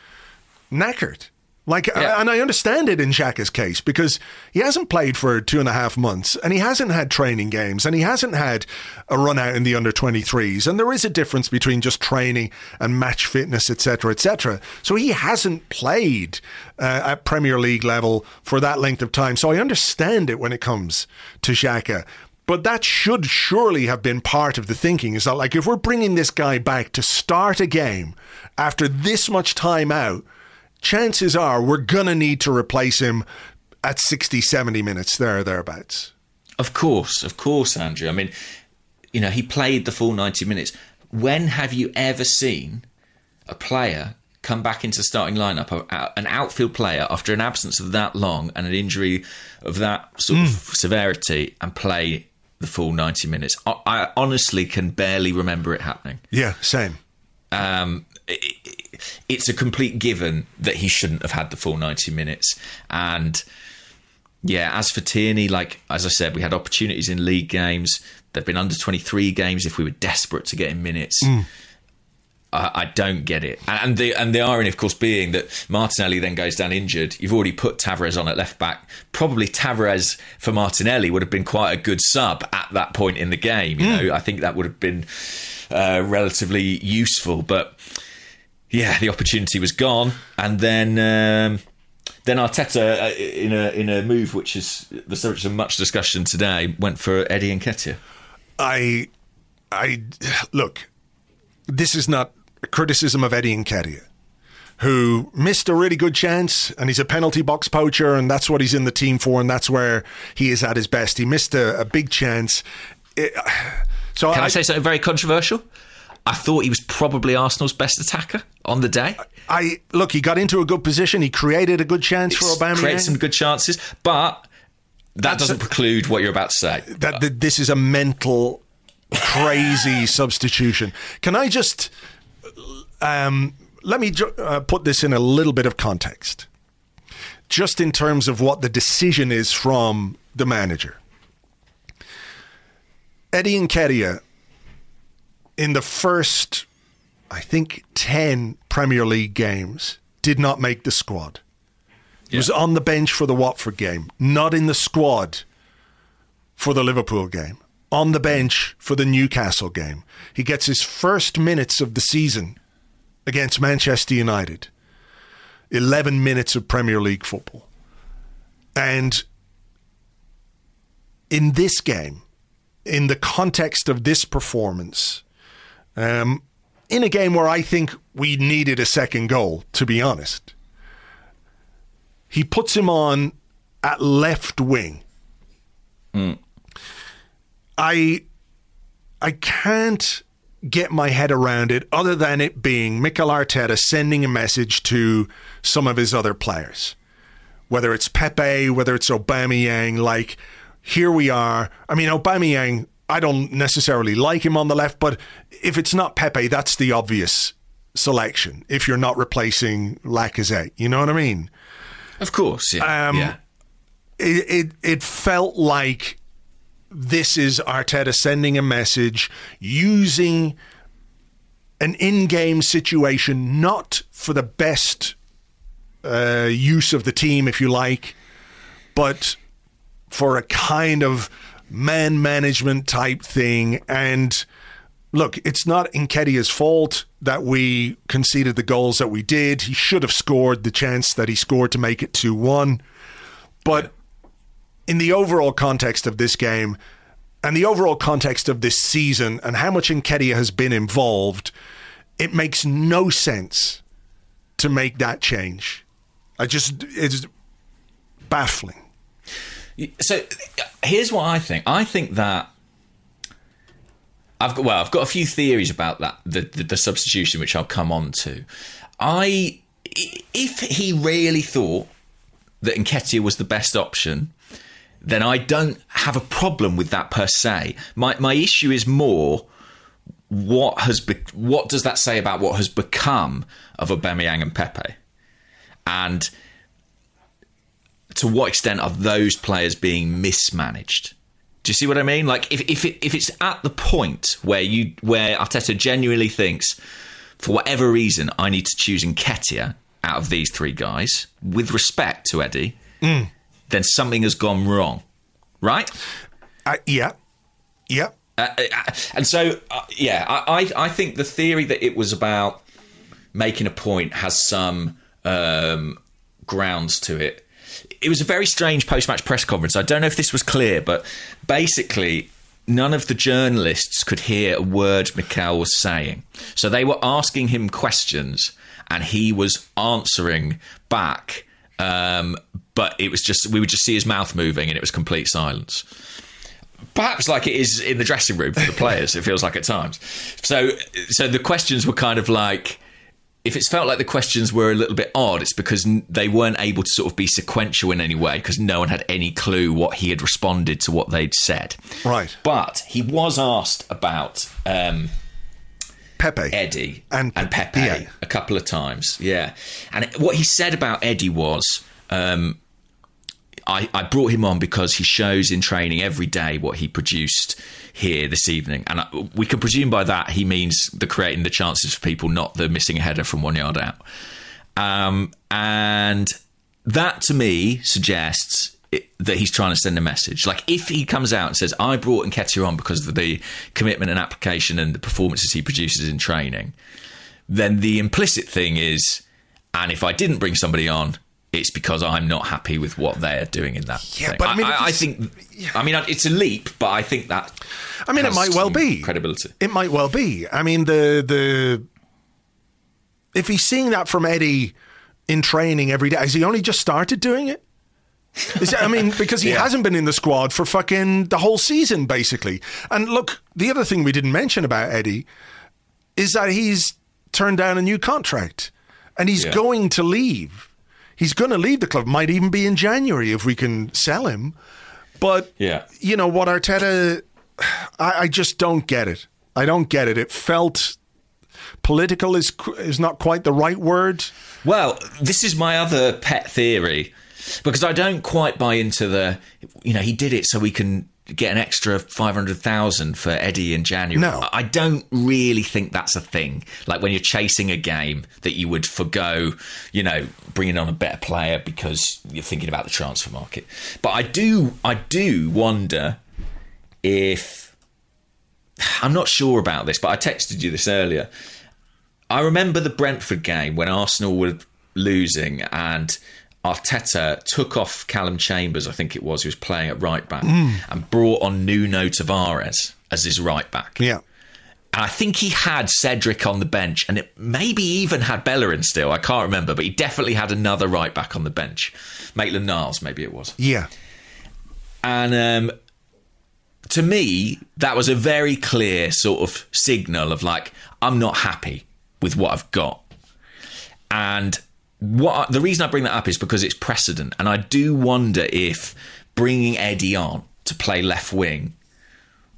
knackered. Like, yeah. and I understand it in Xhaka's case because he hasn't played for two and a half months and he hasn't had training games and he hasn't had a run out in the under 23s. And there is a difference between just training and match fitness, etc., etc. So he hasn't played uh, at Premier League level for that length of time. So I understand it when it comes to Shaka. But that should surely have been part of the thinking is that, like, if we're bringing this guy back to start a game after this much time out, chances are we're going to need to replace him at 60, 70 minutes, there or thereabouts. Of course, of course, Andrew. I mean, you know, he played the full 90 minutes. When have you ever seen a player come back into the starting lineup, an outfield player after an absence of that long and an injury of that sort mm. of severity and play the full 90 minutes. I, I honestly can barely remember it happening. Yeah, same. Um, it, it's a complete given that he shouldn't have had the full 90 minutes. And yeah, as for Tierney, like as I said, we had opportunities in league games. There've been under 23 games if we were desperate to get in minutes. Mm. I, I don't get it. And the and the irony, of course, being that Martinelli then goes down injured. You've already put Tavares on at left back. Probably Tavares for Martinelli would have been quite a good sub at that point in the game. You mm. know, I think that would have been uh, relatively useful. But yeah, the opportunity was gone, and then. Um, then Arteta, uh, in a in a move which is the subject of much discussion today, went for Eddie Nketiah. I, I look. This is not a criticism of Eddie Nketiah, who missed a really good chance, and he's a penalty box poacher, and that's what he's in the team for, and that's where he is at his best. He missed a, a big chance. It, so can I, I say something very controversial? I thought he was probably Arsenal's best attacker on the day. I look, he got into a good position. He created a good chance for Aubameyang. He created some good chances, but that That's doesn't a, preclude what you're about to say. That, that this is a mental, crazy substitution. Can I just um, let me ju- uh, put this in a little bit of context, just in terms of what the decision is from the manager. Eddie Nketiah, in the first, I think, 10 Premier League games, did not make the squad. He was on the bench for the Watford game, not in the squad for the Liverpool game, on the bench for the Newcastle game. He gets his first minutes of the season against Manchester United. 11 minutes of Premier League football. And in this game, in the context of this performance, um, in a game where I think we needed a second goal, to be honest, he puts him on at left wing. I I can't get my head around it other than it being Mikel Arteta sending a message to some of his other players. Whether it's Pepe, whether it's Aubameyang, like here we are. I mean Aubameyang, I don't necessarily like him on the left, but if it's not Pepe, that's the obvious selection if you're not replacing Lacazette. You know what I mean? Of course, yeah. Um, yeah. it, it it felt like this is Arteta sending a message using an in-game situation not for the best uh, use of the team, if you like, but for a kind of man management type thing. And look, it's not Nketiah's fault that we conceded the goals that we did. He should have scored the chance that he scored to make it 2 1. But in the overall context of this game and the overall context of this season and how much Nketiah has been involved, it makes no sense to make that change. I just, it's baffling. So here's what I think. I think that I've got well, I've got a few theories about that the, the, the substitution, which I'll come on to. I if he really thought that Nketiah was the best option, then I don't have a problem with that per se. My my issue is more what has be- what does that say about what has become of Aubameyang and Pepe, and to what extent are those players being mismanaged? Do you see what I mean? Like if if it, if it's at the point where you where Arteta genuinely thinks, for whatever reason, I need to choose Nketiah out of these three guys, with respect to Eddie, then something has gone wrong, right? Uh, yeah. Yeah. Uh, uh, and so, uh, yeah, I, I I think the theory that it was about making a point has some um, grounds to it. It was a very strange post-match press conference. I don't know if this was clear, but basically, none of the journalists could hear a word Mikel was saying. So they were asking him questions, and he was answering back. Um, but it was just we would just see his mouth moving, and it was complete silence perhaps like it is in the dressing room for the players. it feels like at times. So, so the questions were kind of like. If it's felt like the questions were a little bit odd, it's because they weren't able to sort of be sequential in any way because no one had any clue what he had responded to what they'd said. Right. But he was asked about um, Pepe. Eddie And- and, Pepe yeah. a couple of times. Yeah. And what he said about Eddie was um, I, I brought him on because he shows in training every day what he produced here this evening. And I, we can presume by that he means the creating the chances for people, not the missing a header from one yard out. Um, and that to me suggests it, that he's trying to send a message. Like if he comes out and says, "I brought Nketiah on because of the commitment and application and the performances he produces in training," then the implicit thing is, and if I didn't bring somebody on, it's because I'm not happy with what they're doing in that. Yeah, thing. but I mean, I, I think, I mean, it's a leap, but I think that. I mean, it might well be credibility. It might well be. I mean, the the if he's seeing that from Eddie in training every day, has he only just started doing it? Is I mean, because he Yeah. hasn't been in the squad for fucking the whole season, basically. And look, the other thing we didn't mention about Eddie is that he's turned down a new contract and he's Yeah. going to leave. He's going to leave the club. Might even be in January if we can sell him. But Yeah. you know what Arteta, I, I just don't get it. I don't get it. It felt political is is not quite the right word. Well, this is my other pet theory because I don't quite buy into the, you know, he did it so we can get an extra 500,000 for Eddie in January. No. I I don't really think that's a thing. Like when you're chasing a game that you would forgo, you know, bringing on a better player because you're thinking about the transfer market. But I do I do wonder if I'm not sure about this, but I texted you this earlier. I remember the Brentford game when Arsenal were losing and Arteta took off Callum Chambers, I think it was, who was playing at right back, and brought on Nuno Tavares as his right back. Yeah. And I think he had Cedric on the bench, and it maybe even had Bellerin still. I can't remember, but he definitely had another right back on the bench. Maitland Niles, maybe it was. Yeah. And um, to me, that was a very clear sort of signal of like, I'm not happy with what I've got. And what the reason I bring that up is because it's precedent, and I do wonder if bringing Eddie on to play left wing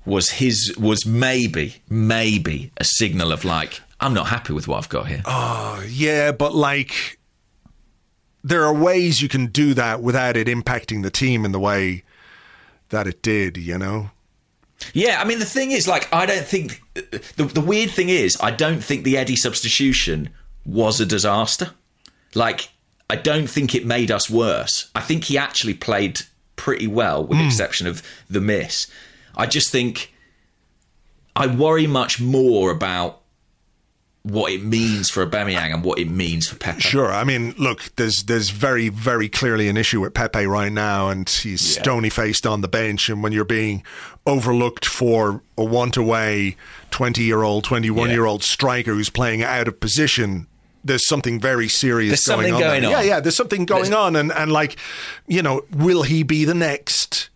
was his was maybe maybe a signal of like I'm not happy with what I've got here. Oh yeah, but like there are ways you can do that without it impacting the team in the way that it did, you know? Yeah, I mean the thing is, like, I don't think the the weird thing is, I don't think the Eddie substitution was a disaster. Like, I don't think it made us worse. I think he actually played pretty well, with the exception of the miss. I just think I worry much more about what it means for Aubameyang and what it means for Pepe. Sure. I mean, look, there's there's very very clearly an issue with Pepe right now, and he's stony faced on the bench. And when you're being overlooked for a want away twenty year old, twenty one year old striker who's playing out of position. There's something very serious There's going something on. going on. Yeah, yeah. There's something going There's- on, and and like, you know, will he be the next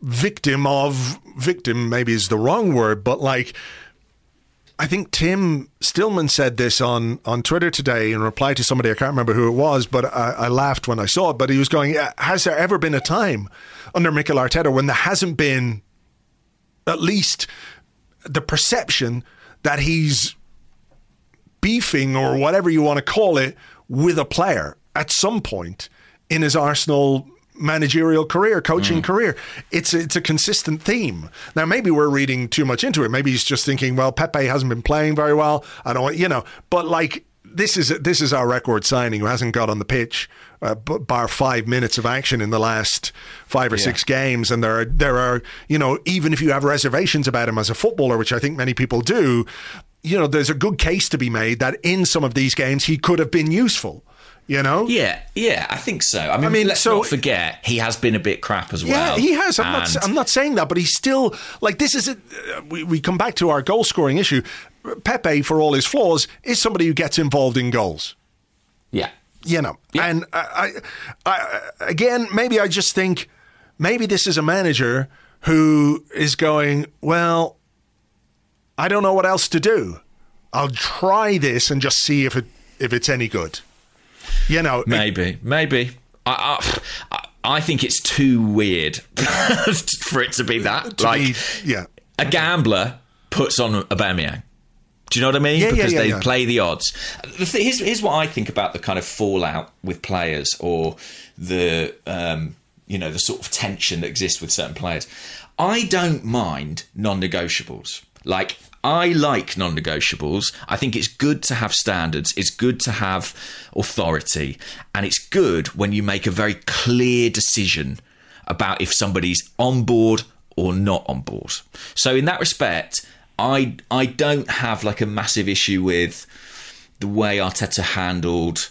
victim of victim? Maybe is the wrong word, but like, I think Tim Stillman said this on, on Twitter today in reply to somebody. I can't remember who it was, but I, I laughed when I saw it. But he was going, "Yeah, Has there ever been a time under Mikel Arteta when there hasn't been at least the perception that he's beefing or whatever you want to call it with a player at some point in his Arsenal managerial career, coaching career. It's a, it's a consistent theme. Now maybe we're reading too much into it. Maybe he's just thinking, well, Pepe hasn't been playing very well. I don't, you know, but like this is this is our record signing who hasn't got on the pitch. Uh, b- bar five minutes of action in the last five or six games, and there are there are you know even if you have reservations about him as a footballer, which I think many people do, you know there's a good case to be made that in some of these games he could have been useful. You know, Yeah, yeah, I think so. I mean, mean, let's so- not forget he has been a bit crap as well. Yeah, he has. I'm And- not. I'm not saying that, but he's still like this. Is? Uh, we we come back to our goal scoring issue. Pepe, for all his flaws, is somebody who gets involved in goals. yeah, You know, Yeah. and I, I, I, again, maybe I just think maybe this is a manager who is going well. I don't know what else to do. I'll try this and just see if it if it's any good. You know, maybe, maybe. I, I, I think it's too weird for it to be that. to like me, yeah. a gambler puts on a Aubameyang. Do you know what I mean? Yeah, yeah, because yeah, they yeah. play the odds. The th- here's, here's what I think about the kind of fallout with players or the um, you know the sort of tension that exists with certain players. I don't mind non-negotiables. Like I like non-negotiables. I think it's good to have standards. It's good to have authority, and it's good when you make a very clear decision about if somebody's on board or not on board. So in that respect, I I don't have like a massive issue with the way Arteta handled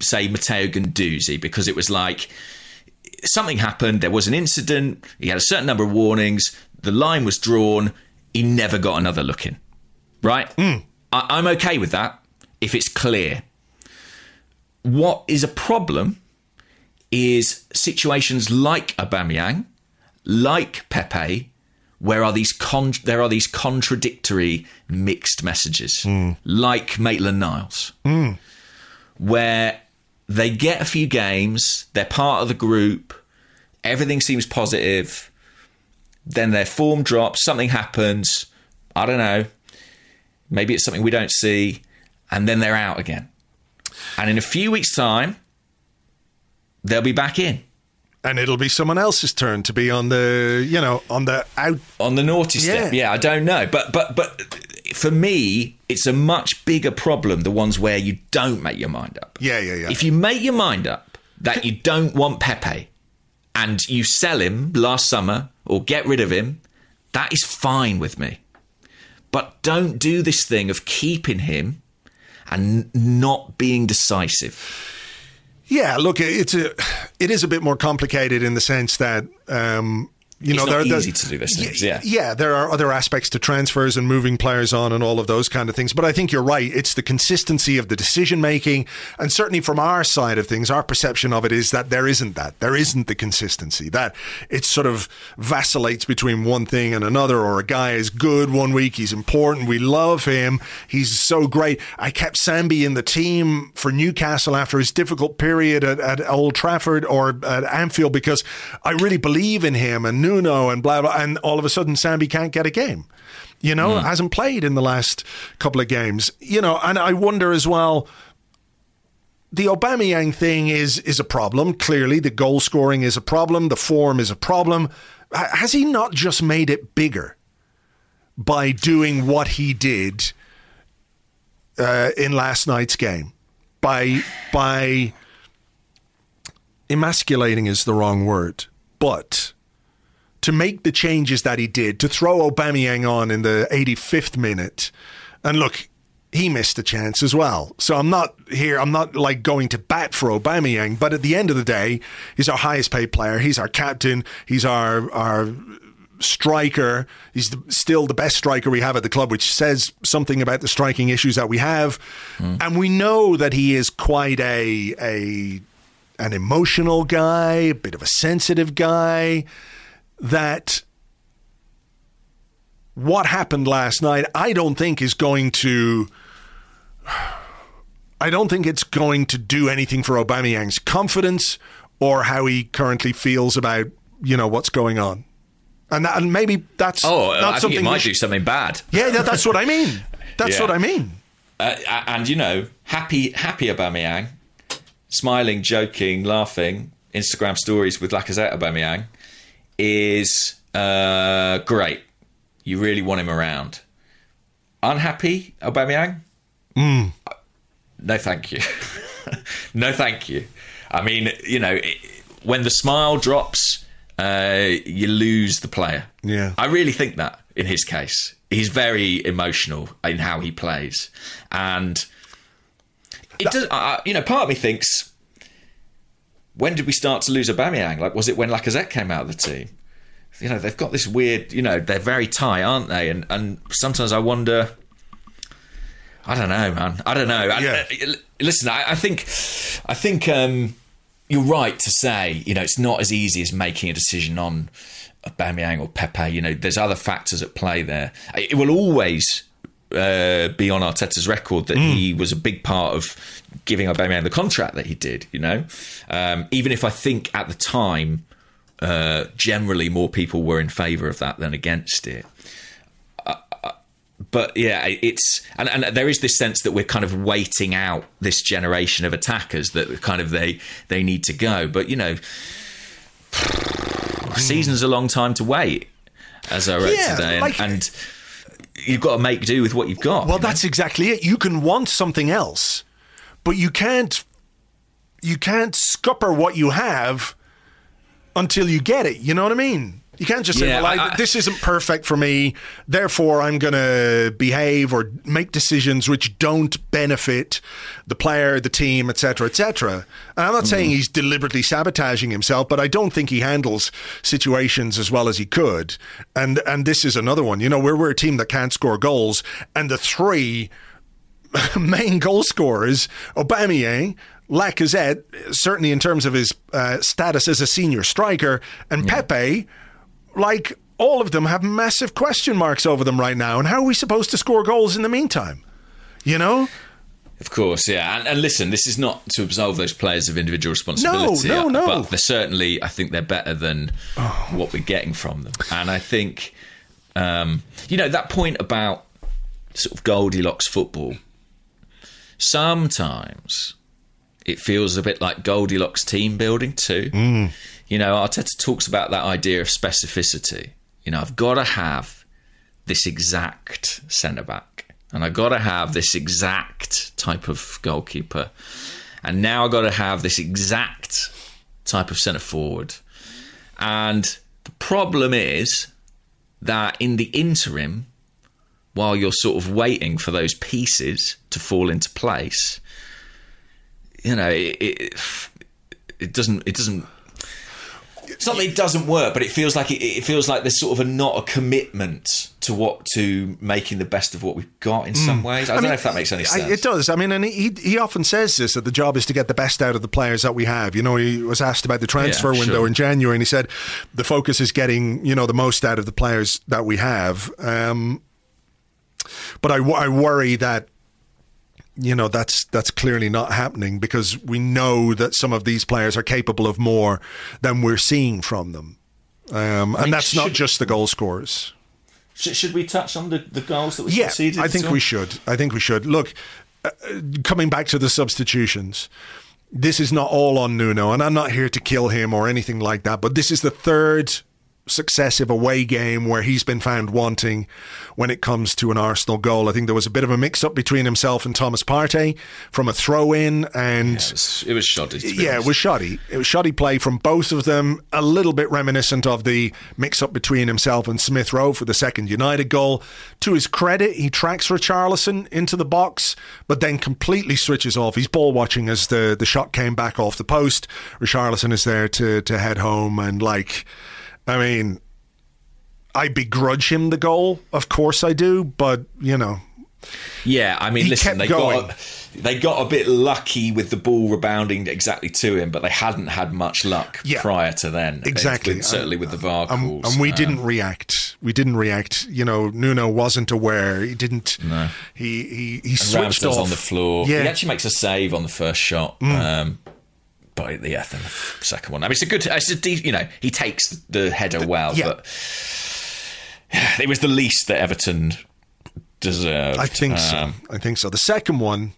say Matteo Guendouzi because it was like something happened, there was an incident, he had a certain number of warnings, the line was drawn, he never got another look in. Right? Hmm. I, I'm okay with that if it's clear. What is a problem is situations like Aubameyang, like Pepe, where are these con- there are these contradictory mixed messages, hmm. like Maitland Niles, hmm. where they get a few games, they're part of the group, everything seems positive, then their form drops, something happens, I don't know, maybe it's something we don't see, and then they're out again. And in a few weeks' time, they'll be back in. and it'll be someone else's turn to be on the you know on the out on the naughty step. Yeah. Yeah, I don't know, but but but for me, it's a much bigger problem. The ones where you don't make your mind up. Yeah, yeah, yeah. If you make your mind up that you don't want Pepe, and you sell him last summer or get rid of him, that is fine with me. But don't do this thing of keeping him and not being decisive. Yeah, look, it's a it is a bit more complicated in the sense that um, you It's know not there, easy to do those things, yeah. yeah, there are other aspects to transfers and moving players on and all of those kind of things. But I think you're right. It's the consistency of the decision making, and certainly from our side of things, our perception of it is that there isn't that. There isn't the consistency. That it sort of vacillates between one thing and another. Or a guy is good one week, he's important, we love him, he's so great. I kept Sambi in the team for Newcastle after his difficult period at, at Old Trafford or at Anfield because I really believe in him and And blah blah. And all of a sudden, Sambi can't get a game. You know, hasn't played in the last couple of games. You know, and I wonder as well the Aubameyang thing is is a problem. Clearly, the goal scoring is a problem. The form is a problem. Has he not just made it bigger by doing what he did uh, in last night's game? By by emasculating is the wrong word, but to make the changes that he did, to throw Aubameyang on in the 85th minute, and look, he missed a chance as well. So I'm not here. I'm not like going to bat for Aubameyang, but at the end of the day, he's our highest paid player. He's our captain. He's our our striker. He's the, still the best striker we have at the club, which says something about the striking issues that we have. Hmm. And we know that he is quite a a an emotional guy, a bit of a sensitive guy. That what happened last night, I don't think is going to. I don't think it's going to do anything for Aubameyang's confidence or how he currently feels about you know what's going on, and, that, and maybe that's Oh, not I think something it might should- do something bad. Yeah, that, that's what I mean. That's Yeah. what I mean. Uh, and you know, happy, happy Aubameyang, smiling, joking, laughing, Instagram stories with Lacazette Aubameyang is uh, great. You really want him around. Unhappy Aubameyang? No, thank you. no, thank you. I mean, you know, it, when the smile drops, uh, you lose the player. Yeah. I really think that in his case. He's very emotional in how he plays. And it does, uh, you know, part of me thinks, when did we start to lose Aubameyang? Like, was it when Lacazette came out of the team? You know, they've got this weird, you know, they're very tight, aren't they? And and sometimes I wonder, I don't know, man. I don't know. Yeah. uh, l- listen, I, I think, I think um, you're right to say, you know, it's not as easy as making a decision on Aubameyang or Pepe. You know, there's other factors at play there. It will always uh, be on Arteta's record that he was a big part of giving Aubameyang the contract that he did. You know, um, even if I think at the time. Uh, generally, more people were in favour of that than against it but yeah, it's and, and there is this sense that we're kind of waiting out this generation of attackers that kind of they they need to go. But you know, a season's a long time to wait, as I wrote Yeah, today, and, like- and you've got to make do with what you've got. Well, you know? that's exactly it. You can want something else, but you can't. You can't scupper what you have until you get it. You know what I mean? You can't just say, Yeah, "Well, I, I- this isn't perfect for me, therefore I'm going to behave or make decisions which don't benefit the player, the team, etc., etc." And I'm not saying Mm. he's deliberately sabotaging himself, but I don't think he handles situations as well as he could. And and this is another one. You know, we're we're a team that can't score goals, and the three main goal scorers, Aubameyang, Lacazette, certainly in terms of his uh, status as a senior striker, and Pepe, like all of them have massive question marks over them right now. And how are we supposed to score goals in the meantime? You know? Of course, yeah. And, and listen, this is not to absolve those players of individual responsibility. no, no. But they're certainly, I think they're better than what we're getting from them. And I think, um, you know, that point about sort of Goldilocks football, sometimes It feels a bit like Goldilocks team building too. You know, Arteta talks about that idea of specificity. You know, I've got to have this exact centre back, and I've got to have this exact type of goalkeeper, and now I've got to have this exact type of centre forward. And the problem is that in the interim, while you're sort of waiting for those pieces to fall into place, you know, it, it, it doesn't. It doesn't. It's not that it doesn't work, but it feels like it, it feels like there's sort of a not a commitment to what to making the best of what we've got in some ways. I, don't know if that makes any I- sense. It does. I mean, and he he often says this that the job is to get the best out of the players that we have. You know, he was asked about the transfer Yeah, window sure. in January, and he said the focus is getting you know the most out of the players that we have. Um, but I, I worry that you know that's that's clearly not happening because we know that some of these players are capable of more than we're seeing from them. Um, and that's not just the goal scorers. Should, should we touch on the, the goals that we Yeah, conceded? I think we should. I think we should. Look, uh, coming back to the substitutions, this is not all on Nuno, and I'm not here to kill him or anything like that, but this is the third successive away game where he's been found wanting when it comes to an Arsenal goal. I think there was a bit of a mix up between himself and Thomas Partey from a throw in and It was, it was shoddy. yeah, it was shoddy. It was shoddy play from both of them. A little bit reminiscent of the mix-up between himself and Smith Rowe for the second United goal. To his credit, he tracks Richarlison into the box, but then completely switches off. He's ball watching as the the shot came back off the post. Richarlison is there to to head home, and like, I mean, I begrudge him the goal. Of course I do, but you know, Yeah, I mean, listen, they going. got they got a bit lucky with the ball rebounding exactly to him, but they hadn't had much luck Yeah. prior to then. Exactly. With- certainly with the VAR and, calls. and we Um, didn't react. We didn't react. You know, Nuno wasn't aware. He didn't. No. He he he switched off on the floor. Yeah, Mm. He actually makes a save on the first shot. Um, then the second one. I mean, it's a good. It's a de- you know, he takes the header well, yeah. but it was the least that Everton deserved. I think so. Um, I think so. The second one,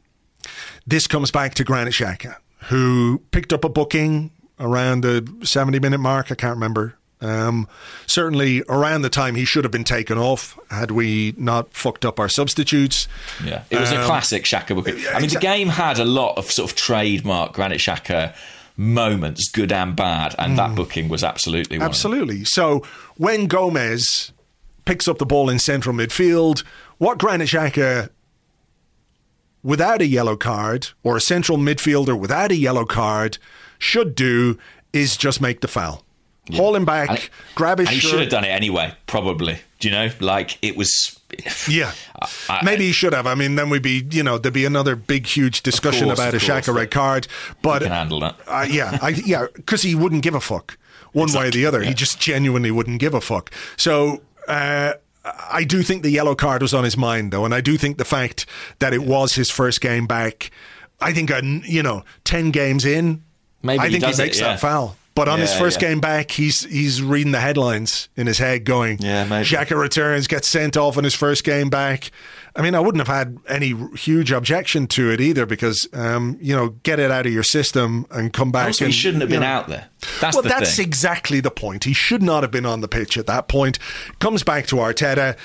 this comes back to Granit Xhaka, who picked up a booking around the seventy-minute mark. I can't remember. Um, certainly around the time he should have been taken off had we not fucked up our substitutes. Yeah, it was a Um, classic Xhaka booking. I mean, exa- the game had a lot of sort of trademark Granit Xhaka moments, good and bad, and that booking was absolutely one. of them. Absolutely. So when Gomez picks up the ball in central midfield, what Granit Xhaka, without a yellow card, or a central midfielder without a yellow card, should do is just make the foul. Haul him back, And- grab his he should have done it anyway, probably. Do you know? Like it was. Yeah. I- Maybe he should have. I mean, then we'd be, you know, there'd be another big, huge discussion course, about a course, Xhaka red card. But can handle that. Uh, yeah, I, yeah, because he wouldn't give a fuck one way or the other. He just genuinely wouldn't give a fuck. So uh, I do think the yellow card was on his mind, though, and I do think the fact that it was his first game back. I think, uh, you know, ten games in, Maybe I he think he, it, makes yeah. that foul. But on his first yeah. game back, he's he's reading the headlines in his head, going, Yeah, maybe. Xhaka returns, gets sent off in his first game back." I mean, I wouldn't have had any huge objection to it either, because um, you know, get it out of your system and come back. Also, he shouldn't have been know. out there. That's well, the that's thing. exactly the point. He should not have been on the pitch at that point. Comes back to Arteta.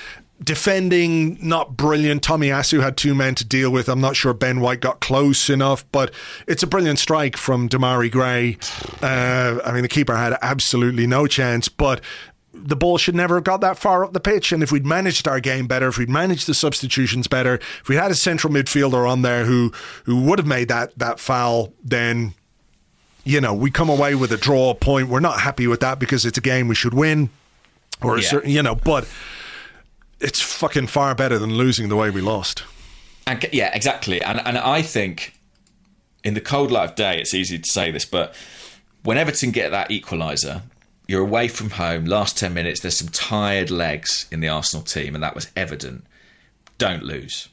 Defending, not brilliant. Tomiyasu had two men to deal with. I'm not sure Ben White got close enough, but it's a brilliant strike from Demarai Gray. Uh, I mean, the keeper had absolutely no chance, but the ball should never have got that far up the pitch. And if we'd managed our game better, if we'd managed the substitutions better, if we had a central midfielder on there who who would have made that that foul, then you know, we come away with a draw point. We're not happy with that because it's a game we should win, or a Yeah. certain, you know, but it's fucking far better than losing the way we lost. And, yeah, exactly. And and I think in the cold light of day, it's easy to say this, but when Everton get that equaliser, you're away from home. Last ten minutes, there's some tired legs in the Arsenal team, and that was evident. Don't lose.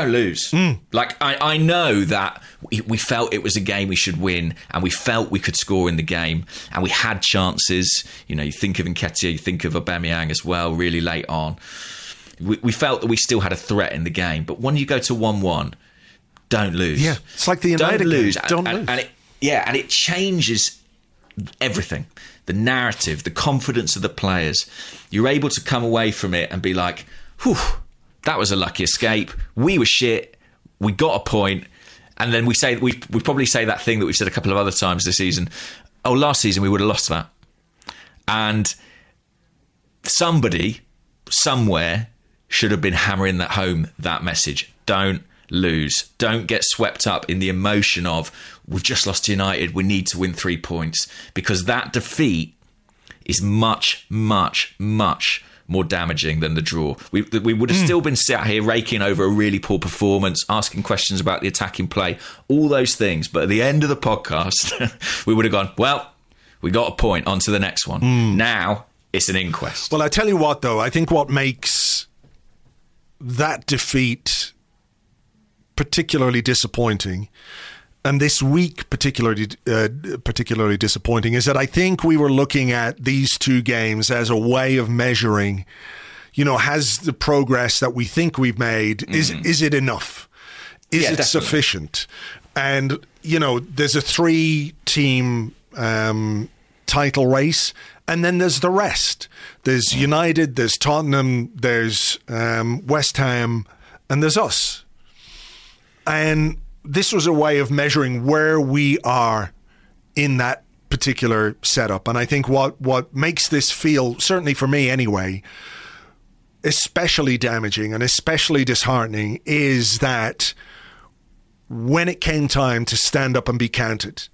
Don't lose. Hmm. Like I, I know that we, felt it was a game we should win, and we felt we could score in the game, and we had chances. You know, you think of Nketiah, you think of Aubameyang as well, really late on. We, we felt that we still had a threat in the game, but when you go to one-one, don't lose. Yeah, it's like the United don't game. lose. Don't and, lose. And it, yeah, and it changes everything. The narrative, the confidence of the players. You're able to come away from it and be like, "Whew, that was a lucky escape. We were shit. We got a point." And then we say we we probably say that thing that we've said a couple of other times this season. Oh, last season we would have lost that. And somebody somewhere should have been hammering that home that message. Don't lose. Don't get swept up in the emotion of we've just lost to United. We need to win three points because that defeat is much, much, much more damaging than the draw. We, we would have still been sat here raking over a really poor performance, asking questions about the attacking play, all those things. But at the end of the podcast, we would have gone, well, we got a point, on to the next one. Hmm. Now it's an inquest. Well, I tell you what, though, I think what makes that defeat particularly disappointing, and this week particularly uh, particularly disappointing, is that I think we were looking at these two games as a way of measuring. You know, has the progress that we think we've made is is it enough? Is Yeah, it definitely. sufficient? And you know, there's a three team um, title race, and then there's the rest. There's United, there's Tottenham, there's um, West Ham, and there's us. And this was a way of measuring where we are in that particular setup. And I think what, what makes this feel, certainly for me anyway, especially damaging and especially disheartening is that when it came time to stand up and be counted,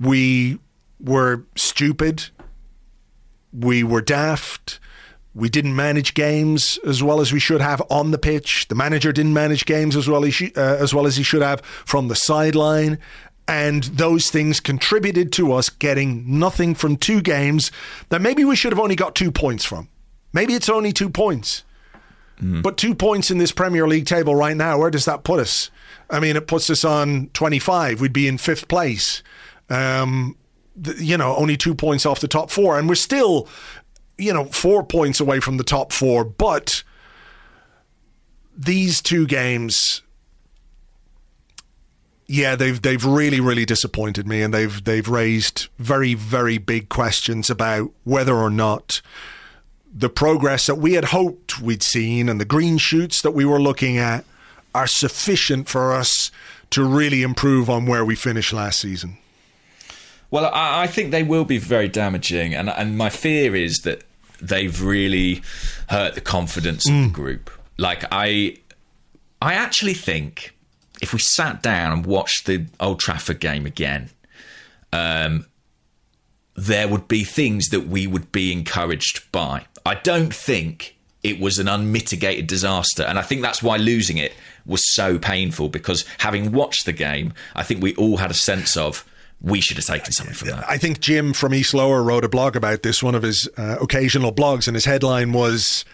we were stupid, we were daft, we didn't manage games as well as we should have on the pitch. The manager didn't manage games as well as he, uh, as well as he should have from the sideline. And those things contributed to us getting nothing from two games that maybe we should have only got two points from. Maybe it's only two points. But two points in this Premier League table right now, where does that put us? I mean, it puts us on 25. We'd be in fifth place. Um, you know, only two points off the top four. And we're still, you know, four points away from the top four. But these two games, yeah, they've they've really really disappointed me, and they've they've raised very very big questions about whether or not the progress that we had hoped we'd seen and the green shoots that we were looking at are sufficient for us to really improve on where we finished last season. Well, I, I think they will be very damaging, and and my fear is that they've really hurt the confidence of the group. Like I, I actually think if we sat down and watched the Old Trafford game again, um, there would be things that we would be encouraged by. I don't think it was an unmitigated disaster, and I think that's why losing it was so painful because having watched the game, I think we all had a sense of we should have taken something from that. I think Jim from East Lower wrote a blog about this, one of his uh, occasional blogs, and his headline was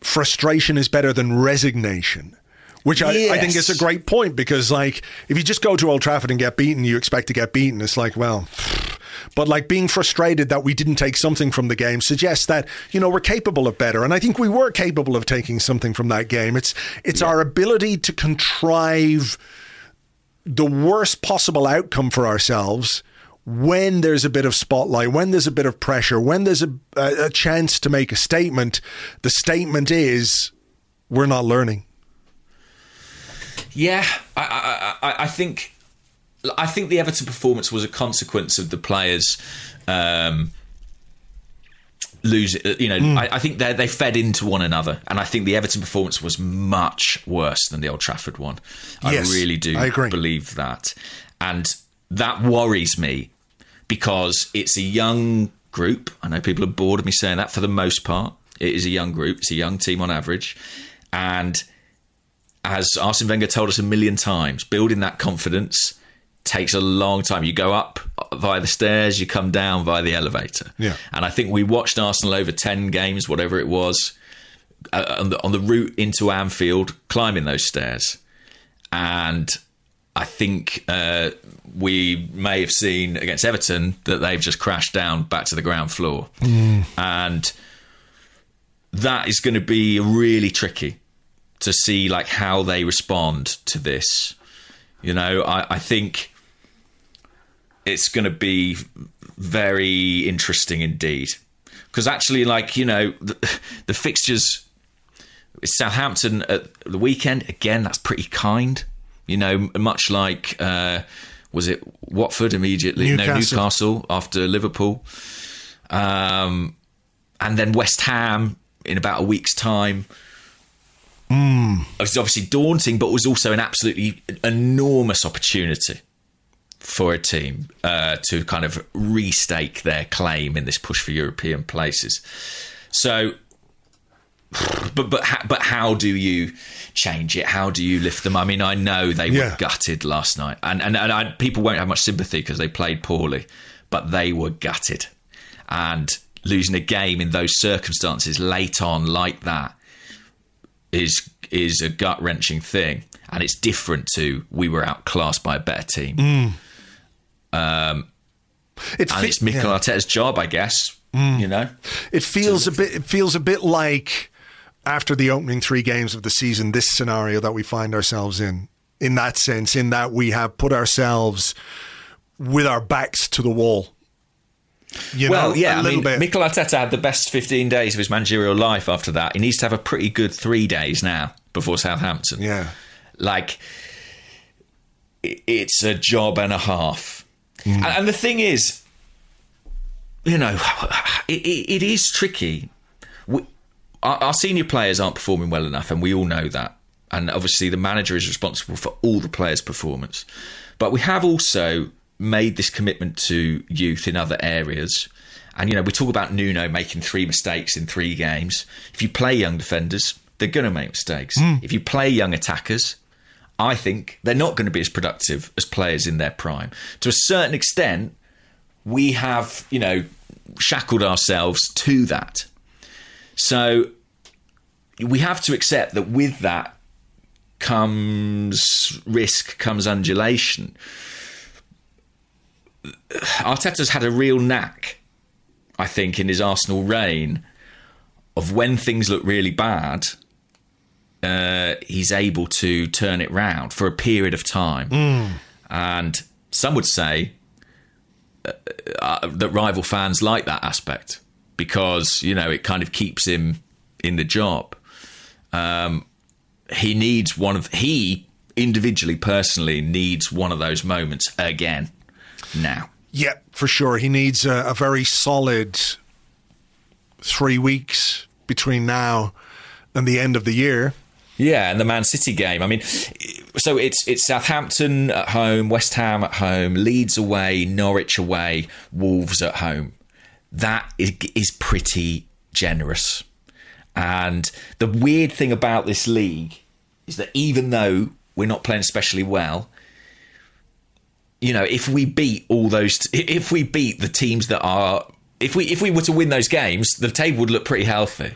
Frustration is better than resignation. Which I, I think is a great point because, like, if you just go to Old Trafford and get beaten, you expect to get beaten. It's like, well, but like being frustrated that we didn't take something from the game suggests that you know we're capable of better, and I think we were capable of taking something from that game. It's it's our ability to contrive the worst possible outcome for ourselves when there's a bit of spotlight, when there's a bit of pressure, when there's a, a, chance to make a statement. The statement is, we're not learning. Yeah, I, I, I, I think I think the Everton performance was a consequence of the players um, losing. You know, mm. I, I think they they fed into one another, and I think the Everton performance was much worse than the Old Trafford one. I Yes, really do I agree. believe that, and that worries me because it's a young group. I know people are bored of me saying that. For the most part, it is a young group. It's a young team on average, and as Arsene Wenger told us a million times, building that confidence takes a long time. You go up via the stairs, you come down via the elevator. Yeah. And I think we watched Arsenal over 10 games, whatever it was, uh, on, the, on the route into Anfield, climbing those stairs. And I think uh, we may have seen against Everton that they've just crashed down back to the ground floor. And that is going to be really tricky to see like how they respond to this. You know, I, I think it's going to be very interesting indeed. Because actually, like you know, the, the fixtures, Southampton at the weekend again. That's pretty kind. You know, much like uh, was it Watford immediately? Newcastle. No, Newcastle after Liverpool, um, and then West Ham in about a week's time. Hmm. It was obviously daunting, but was also an absolutely enormous opportunity for a team uh, to kind of restake their claim in this push for European places. So, but but how, but how do you change it? How do you lift them? I mean, I know they Yeah. were gutted last night, and and, and I, people won't have much sympathy because they played poorly, but they were gutted, and losing a game in those circumstances late on like that is is a gut wrenching thing, and it's different to we were outclassed by a better team. Um, it, and fe- it's Mikel yeah. Arteta's job, I guess. Mm. You know, It feels a bit. It feels a bit like after the opening three games of the season, this scenario that we find ourselves in. In that sense, in that we have put ourselves with our backs to the wall. You well, know, yeah. a I little mean, bit. Mikel Arteta had the best fifteen days of his managerial life. After that, he needs to have a pretty good three days now before Southampton. yeah, like it's a job and a half. Mm. And, and the thing is, you know, it, it, it is tricky. We, our, our senior players aren't performing well enough, and we all know that. And obviously, the manager is responsible for all the players' performance. But we have also made this commitment to youth in other areas. And, you know, we talk about Nuno making three mistakes in three games. If you play young defenders, they're going to make mistakes. If you play young attackers, I think they're not going to be as productive as players in their prime. To a certain extent, we have, you know, shackled ourselves to that. So we have to accept that with that comes risk, comes undulation. Arteta's had a real knack, I think, in his Arsenal reign of when things look really bad, uh, he's able to turn it round for a period of time. And some would say uh, uh, that rival fans like that aspect because, you know, it kind of keeps him in the job. Um, he needs one of, he individually, personally, needs one of those moments again now. yeah, for sure. He needs a, a very solid three weeks between now and the end of the year. Yeah, and the Man City game. I mean, so it's it's Southampton at home, West Ham at home, Leeds away, Norwich away, Wolves at home. That is, is pretty generous. And the weird thing about this league is that even though we're not playing especially well, you know, if we beat all those, if we beat the teams that are, if we if we were to win those games, the table would look pretty healthy.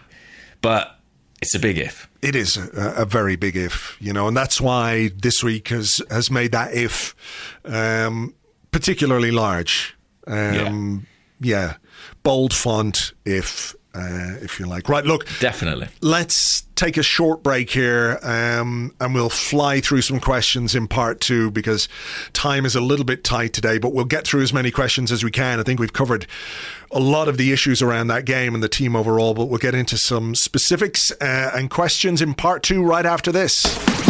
But it's a big if. It is a, a very big if, you know, and that's why this week has has made that if um, particularly large. Um, yeah. bold font if uh, if you like. Right, look, Definitely. let's take a short break here um, and we'll fly through some questions in part two because time is a little bit tight today, but we'll get through as many questions as we can. I think we've covered a lot of the issues around that game and the team overall, but we'll get into some specifics uh, and questions in part two right after this.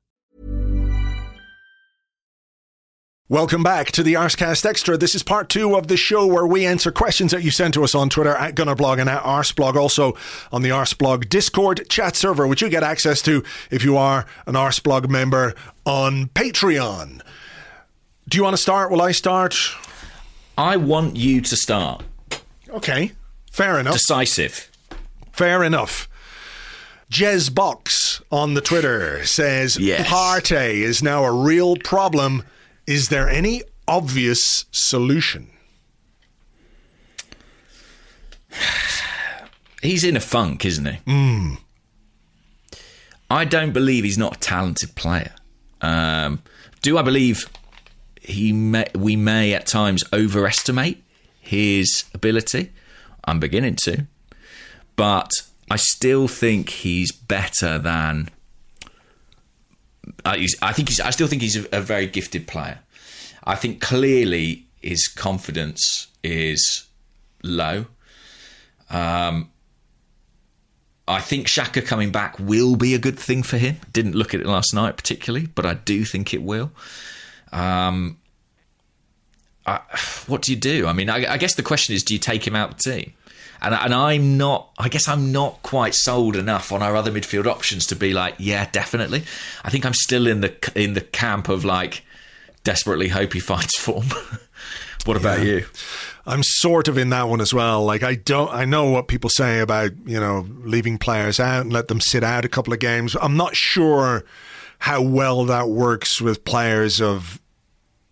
Welcome back to the Arsecast Extra. This is part two of the show where we answer questions that you send to us on Twitter at Gunnerblog and at Arseblog, also on the Arseblog Discord chat server, which you get access to if you are an Arseblog member on Patreon. Do you want to start? Will I start? I want you to start. Okay, fair enough. Decisive. Fair enough. Jez Box on the Twitter says Yes. Partey is now a real problem. Is there any obvious solution? He's in a funk, isn't he? I don't believe he's not a talented player. Um, do I believe he may, we may at times overestimate his ability? I'm beginning to, but I still think he's better than. Uh, I think he's. I still think he's a, a very gifted player. I think clearly his confidence is low. Um, I think Xhaka coming back will be a good thing for him. Didn't look at it last night particularly, but I do think it will. Um, I, what do you do? I mean, I, I guess the question is, do you take him out of the team? And, and I'm not. I guess I'm not quite sold enough on our other midfield options to be like, yeah, definitely. I think I'm still in the in the camp of like desperately hope he finds form. what about you? I'm sort of in that one as well. Like I don't I know what people say about, you know, leaving players out and let them sit out a couple of games. I'm not sure how well that works with players of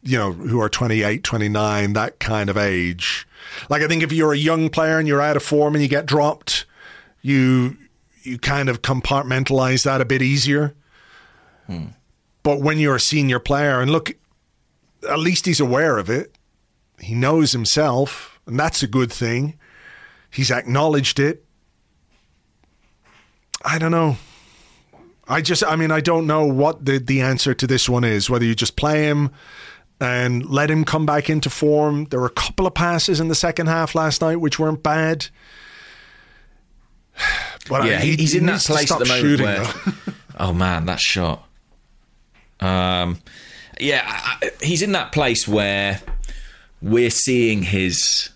you know, who are 28, 29, that kind of age. Like I think if you're a young player and you're out of form and you get dropped, you you kind of compartmentalize that a bit easier. Hmm. But when you're a senior player and look at least he's aware of it. He knows himself, and that's a good thing. He's acknowledged it. I don't know. I just, I mean, I don't know what the, the answer to this one is. Whether you just play him and let him come back into form. There were a couple of passes in the second half last night which weren't bad. But Yeah, I- he's he in that place at the moment shooting, where. oh man, that shot. Um, yeah, I- he's in that place where we're seeing his.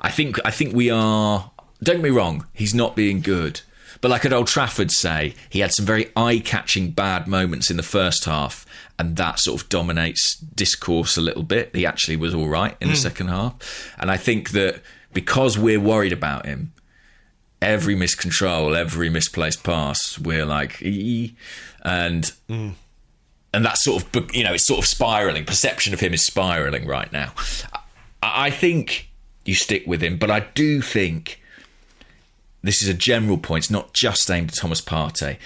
I think. I think we are. Don't get me wrong. He's not being good, but like at Old Trafford, say he had some very eye-catching bad moments in the first half, and that sort of dominates discourse a little bit. He actually was all right in the hmm. second half, and I think that because we're worried about him, every miscontrol, every misplaced pass, we're like, "Ee," and hmm. and that's sort of you know it's sort of spiraling. Perception of him is spiraling right now. I, I think you stick with him, but I do think this is a general point. It's not just aimed at Thomas Partey.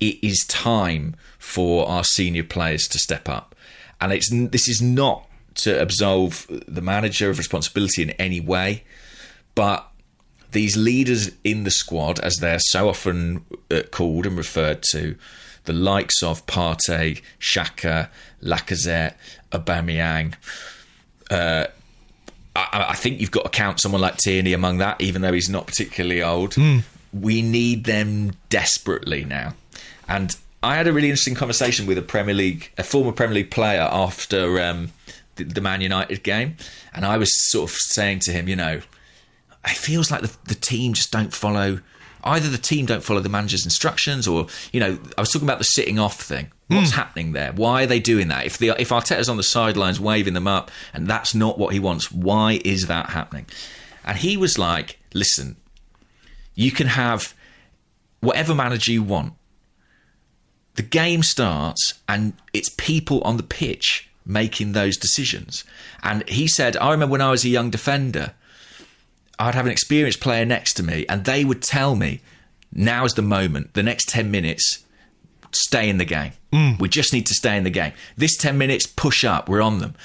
It is time for our senior players to step up, and it's this is not to absolve the manager of responsibility in any way, but these leaders in the squad, as they're so often uh, called and referred to, the likes of Partey, Xhaka, Lacazette, Aubameyang. Uh, I, I think you've got to count someone like Tierney among that, even though he's not particularly old. We need them desperately now. And I had a really interesting conversation with a Premier League, a former Premier League player after um, the, the Man United game, and I was sort of saying to him, you know, it feels like the, the team just don't follow. Either the team don't follow the manager's instructions, or you know, I was talking about the sitting off thing. What's happening there? Why are they doing that? If the if Arteta's on the sidelines waving them up, and that's not what he wants, why is that happening? And he was like, "Listen, you can have whatever manager you want. The game starts, and it's people on the pitch making those decisions." And he said, "I remember when I was a young defender." I'd have an experienced player next to me, and they would tell me, Now is the moment. The next 10 minutes, stay in the game. Mm. We just need to stay in the game. This 10 minutes, push up. We're on them.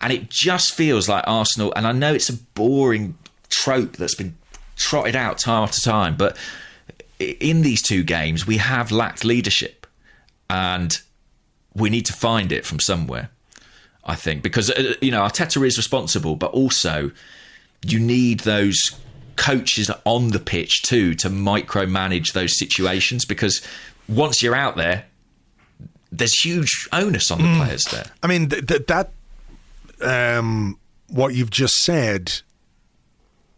And it just feels like Arsenal, and I know it's a boring trope that's been trotted out time after time, but in these two games, we have lacked leadership. And we need to find it from somewhere, I think, because, uh, you know, Arteta is responsible, but also you need those coaches on the pitch too to micromanage those situations because once you're out there, there's huge onus on the players there. I mean, th- th- that um, what you've just said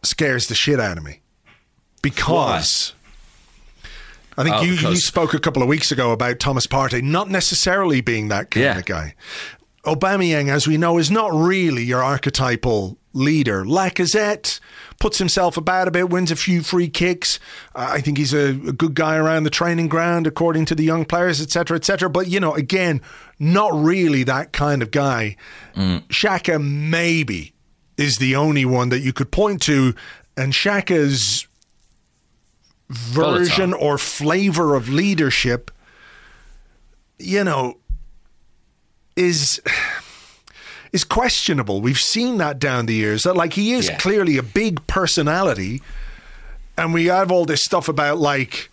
scares the shit out of me. Because I think Oh, you, you spoke a couple of weeks ago about Thomas Partey not necessarily being that kind Yeah. of guy. Aubameyang, as we know, is not really your archetypal leader. Lacazette puts himself about a bit, wins a few free kicks. Uh, I think he's a, a good guy around the training ground, according to the young players, etc., etc. But you know, again, not really that kind of guy. Xhaka maybe is the only one that you could point to, and Xhaka's version or flavor of leadership, you know, is is questionable. We've seen that down the years. That like he is Yeah. clearly a big personality, and we have all this stuff about like.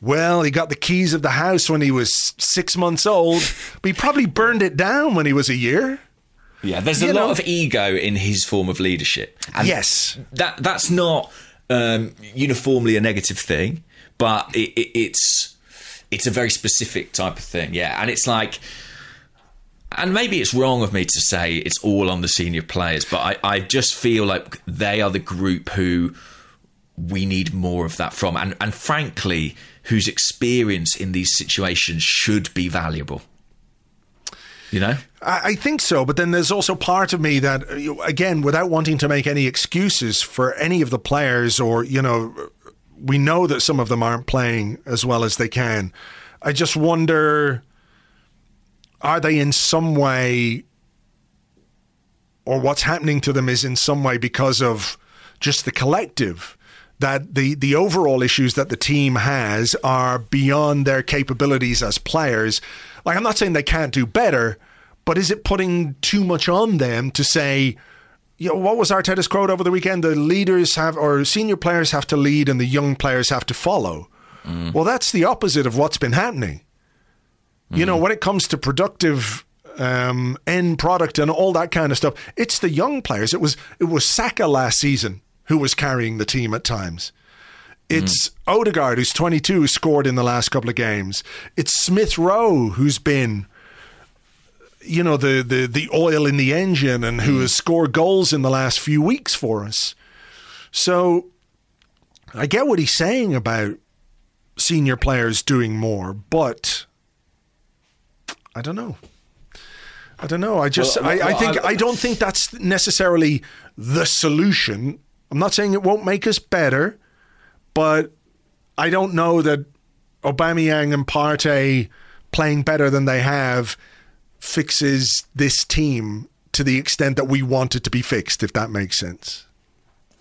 Well, he got the keys of the house when he was six months old, but he probably burned it down when he was a year. Yeah, there's a You lot know- of ego in his form of leadership. And Yes. that that's not um, uniformly a negative thing, but it, it, it's it's a very specific type of thing. Yeah, and it's like, and maybe it's wrong of me to say it's all on the senior players, but I, I just feel like they are the group who we need more of that from, and and frankly, whose experience in these situations should be valuable. You know. I, think so, but then there's also part of me that, again, without wanting to make any excuses for any of the players, or you know, we know that some of them aren't playing as well as they can. I just wonder, are they in some way, or what's happening to them is in some way because of just the collective. That the, the overall issues that the team has are beyond their capabilities as players. Like, I'm not saying they can't do better, but is it putting too much on them to say, you know, what was Arteta's quote over the weekend? The leaders have, or senior players have to lead and the young players have to follow. Well, that's the opposite of what's been happening. You know, when it comes to productive um, end product and all that kind of stuff, it's the young players. It was it was Saka last season who was carrying the team at times. It's Odegaard who's 22 who scored in the last couple of games. It's Smith Rowe who's been you know the the the oil in the engine and who mm. has scored goals in the last few weeks for us. So I get what he's saying about senior players doing more, but I don't know. I don't know. I just Well, I, I think I- I don't think that's necessarily the solution. I'm not saying it won't make us better, but I don't know that Aubameyang and Partey playing better than they have fixes this team to the extent that we want it to be fixed, if that makes sense.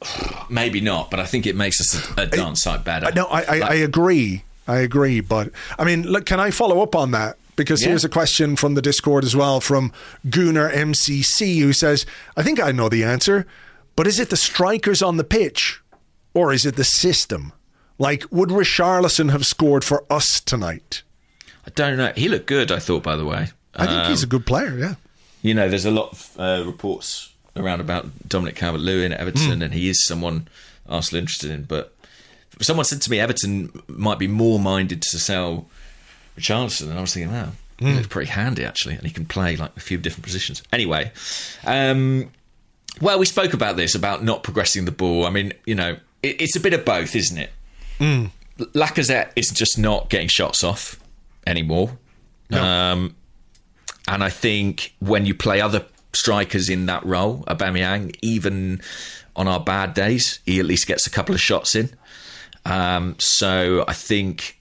Maybe not, but I think it makes us a, a dance site better. Uh, No, I, I, I agree. I agree. But I mean, look, can I follow up on that? Because Yeah. here's a question from the Discord as well from Gunnar MCC who says, I think I know the answer, but is it the strikers on the pitch or is it the system? Like, would Richarlison have scored for us tonight? I don't know. He looked good, I thought, by the way. I think he's a good player, yeah. You know, there's a lot of uh, reports around about Dominic Calvert Lewin at Hmm. Everton, and he is someone Arsenal interested in. But someone said to me Everton might be more minded to sell Richarlison, and I was thinking, wow, Hmm. he looks pretty handy actually, and he can play like a few different positions. Anyway, um, well, we spoke about this about not progressing the ball. I mean, you know, it, it's a bit of both, isn't it? Hmm. Lacazette is just not getting shots off anymore. Um, and I think when you play other strikers in that role, Aubameyang, even on our bad days, he at least gets a couple of shots in. Um, so I think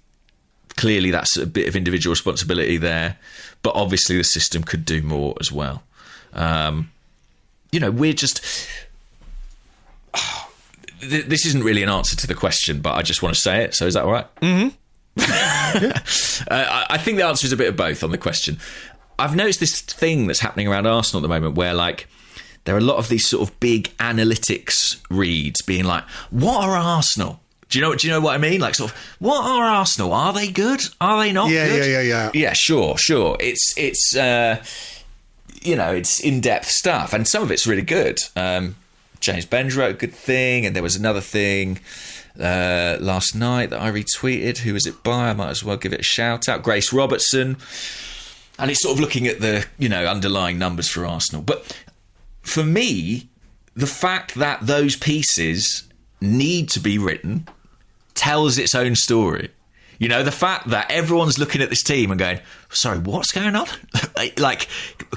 clearly that's a bit of individual responsibility there, but obviously the system could do more as well. Um, you know, we're just th- this isn't really an answer to the question, but I just want to say it. So is that all right? Mm-hmm. uh, I, I think the answer is a bit of both on the question. I've noticed this thing that's happening around Arsenal at the moment where, like, there are a lot of these sort of big analytics reads being like, "What are Arsenal?" Do you know? Do you know what I mean? Like, sort of, what are Arsenal? Are they good? Are they not? Yeah, good? yeah, yeah, yeah. Yeah, sure, sure. It's it's uh, you know it's in depth stuff, and some of it's really good. Um, James Benge wrote a good thing, and there was another thing uh, last night that I retweeted. Who was it by? I might as well give it a shout out. Grace Robertson, and it's sort of looking at the you know underlying numbers for Arsenal. But for me, the fact that those pieces need to be written tells its own story. You know, the fact that everyone's looking at this team and going, sorry, what's going on? like,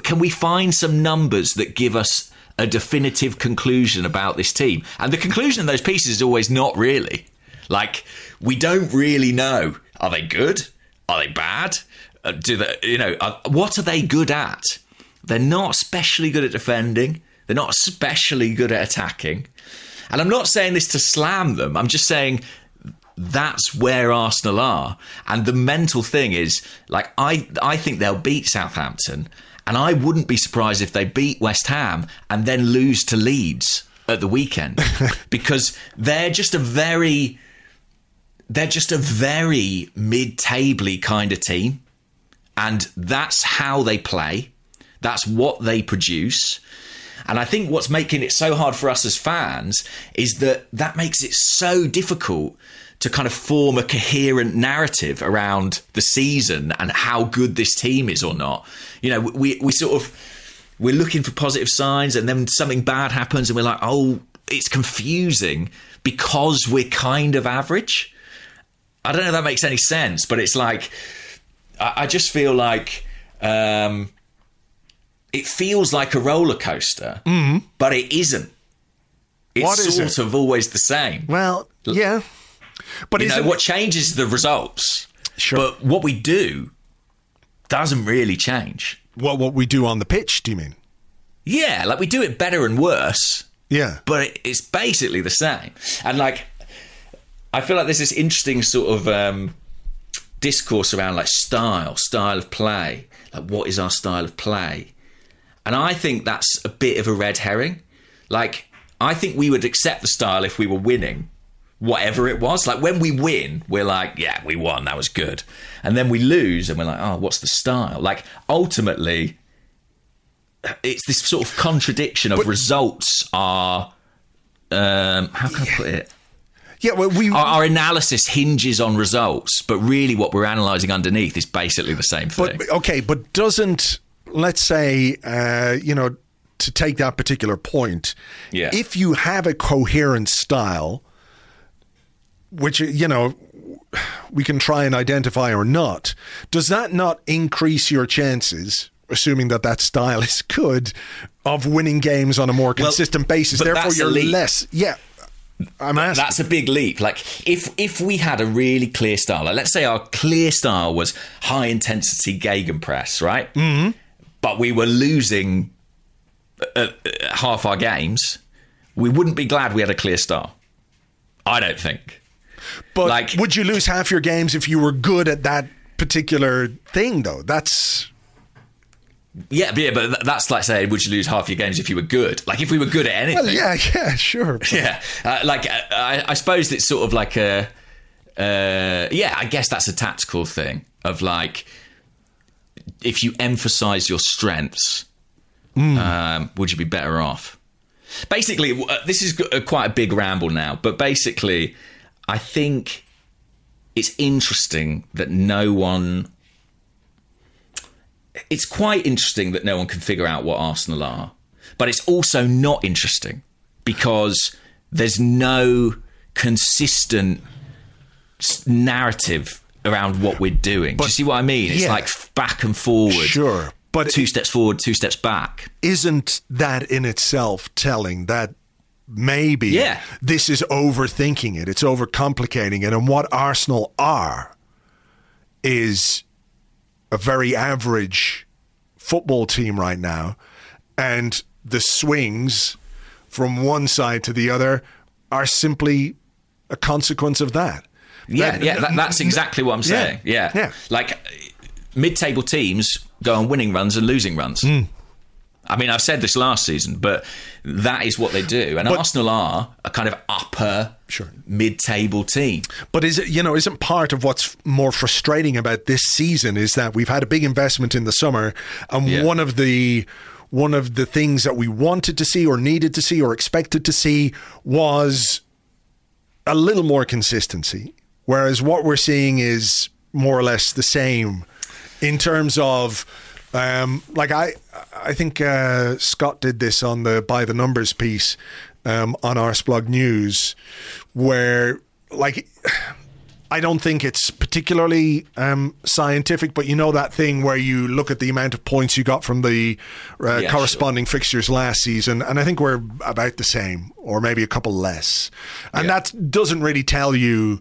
can we find some numbers that give us a definitive conclusion about this team? And the conclusion in those pieces is always not really. Like, we don't really know. Are they good? Are they bad? Uh, do they, you know, uh, what are they good at? They're not especially good at defending. They're not especially good at attacking. And I'm not saying this to slam them. I'm just saying that's where Arsenal are. And the mental thing is, like, I I think they'll beat Southampton, and I wouldn't be surprised if they beat West Ham and then lose to Leeds at the weekend because they're just a very they're just a very mid-tabley kind of team, and that's how they play. That's what they produce. And I think what's making it so hard for us as fans is that that makes it so difficult to kind of form a coherent narrative around the season and how good this team is or not. You know, we we sort of we're looking for positive signs and then something bad happens and we're like, "Oh, it's confusing because we're kind of average." I don't know if that makes any sense, but it's like I, I just feel like um, it feels like a roller coaster, but it isn't. It's What is sort it? of always the same. Well, yeah. But You know, what changes the results. Sure. But what we do doesn't really change. what what we do on the pitch? Do you mean? Yeah, like we do it better and worse, Yeah. but it, it's basically the same. And like, I feel like there's this interesting sort of um, discourse around like style, style of play. Like, what is our style of play? And I think that's a bit of a red herring. Like, I think we would accept the style if we were winning, whatever it was. Like, when we win, we're like, yeah, we won, that was good. And then we lose, and we're like, oh, what's the style? Like, ultimately, it's this sort of contradiction of results are. Um, how can I put it? Yeah. Well, we Our, our analysis hinges on results, but really what we're analysing underneath is basically the same thing. But okay, but doesn't let's say uh, you know to take that particular point, Yeah. if you have a coherent style, which you know we can try and identify or not, does that not increase your chances? Assuming that that style is good, of winning games on a more consistent basis, but therefore you're leap. less. Yeah, I'm asking. That's a big leap. Like if if we had a really clear style, like let's say our clear style was high intensity gegenpress, right? Mm-hmm. But we were losing uh, uh, half our games. We wouldn't be glad we had a clear style. I don't think. But Like- would you lose half your games if you were good at that particular thing, though? That's Yeah, yeah, but that's like saying, would you lose half your games if you were good? Like if we were good at anything. well, yeah, yeah, sure. yeah uh, like uh, I, I suppose it's sort of like a uh, yeah i guess that's a tactical thing of like if you emphasize your strengths um, would you be better off basically uh, this is uh, quite a big ramble now but basically i think it's interesting that no one it's quite interesting that no one can figure out what Arsenal are, but it's also not interesting because there's no consistent narrative around what we're doing. Do you see what I mean? It's yeah. like back and forward. Sure, but two it- steps forward, two steps back. Isn't that in itself telling that maybe Yeah. this is overthinking it? It's overcomplicating it. And what Arsenal are is a very average football team right now. And the swings from one side to the other are simply a consequence of that. Yeah, That- yeah, that, that's exactly what I'm saying. Yeah, yeah. Like mid-table teams go on winning runs and losing runs. Hmm. I mean, I've said this last season, but that is what they do. And But- Arsenal are a kind of upper Sure. mid-table team. But is it you know isn't part of what's more frustrating about this season is that we've had a big investment in the summer, and Yeah. one of the one of the things that we wanted to see or needed to see or expected to see was a little more consistency, whereas what we're seeing is more or less the same in terms of. Um, like I, I think uh, Scott did this on the by the numbers piece um, on Arseblog News, where like I don't think it's particularly um, scientific, but you know that thing where you look at the amount of points you got from the uh, Yeah, corresponding fixtures last season, and I think we're about the same, or maybe a couple less, and Yeah. that doesn't really tell you,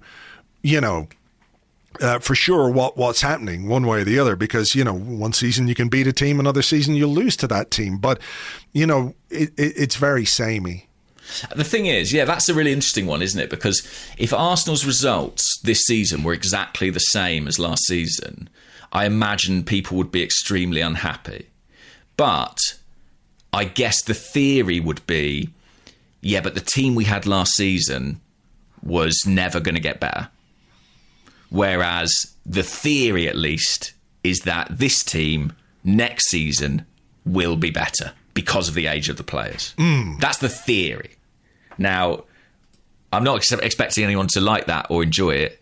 you know. Uh, for sure, what what's happening one way or the other, because you know one season you can beat a team, another season you'll lose to that team. But you know it, it, it's very samey. The thing is, yeah, that's a really interesting one, isn't it? Because if Arsenal's results this season were exactly the same as last season, I imagine people would be extremely unhappy. But I guess the theory would be yeah, but the team we had last season was never going to get better. Whereas the theory, at least, is that this team next season will be better because of the age of the players. That's the theory. Now, I'm not ex- expecting anyone to like that or enjoy it,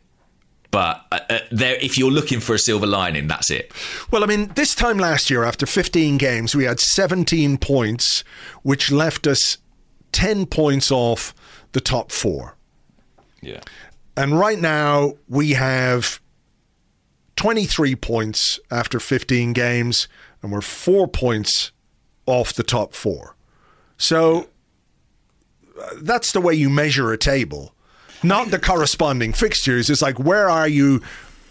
but uh, uh, there, if you're looking for a silver lining, that's it. Well, I mean, this time last year, after 15 games, we had 17 points, which left us 10 points off the top four. Yeah. And right now, we have 23 points after 15 games, and we're four points off the top four. So uh, that's the way you measure a table, not the corresponding fixtures. It's like, where are you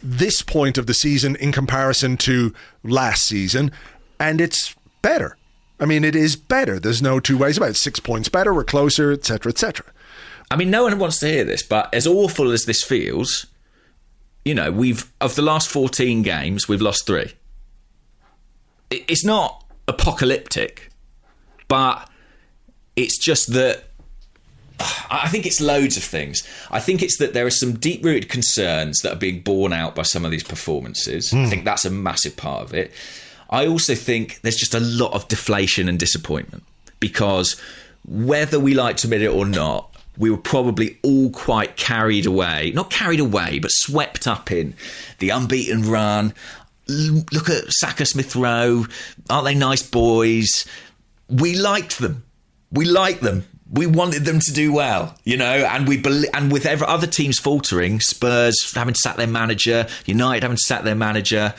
this point of the season in comparison to last season? And it's better. I mean, it is better. There's no two ways about it. Six points better, we're closer, etc., etc. I mean, no one wants to hear this, but as awful as this feels, you know, we've of the last 14 games, we've lost three. It's not apocalyptic, but it's just that I think it's loads of things. I think it's that there are some deep rooted concerns that are being borne out by some of these performances. I hmm. think that's a massive part of it. I also think there's just a lot of deflation and disappointment because whether we like to admit it or not, we were probably all quite carried away, not carried away, but swept up in the unbeaten run. Look at Saka Smith Rowe. Aren't they nice boys? we liked them. We liked them. We wanted them to do well, you know, and we bel and with every other teams faltering, Spurs having sat their manager, United having sat their manager,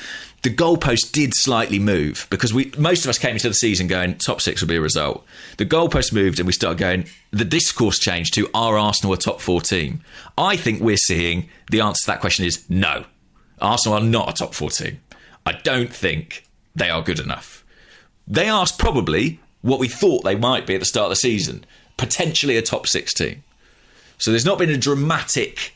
the goalpost did slightly move because we most of us came into the season going top six will be a result. The goalpost moved and we started going. The discourse changed to are Arsenal a top four team? I think we're seeing the answer to that question is no. Arsenal are not a top four team. I don't think they are good enough. They are probably what we thought they might be at the start of the season, potentially a top six team. So there's not been a dramatic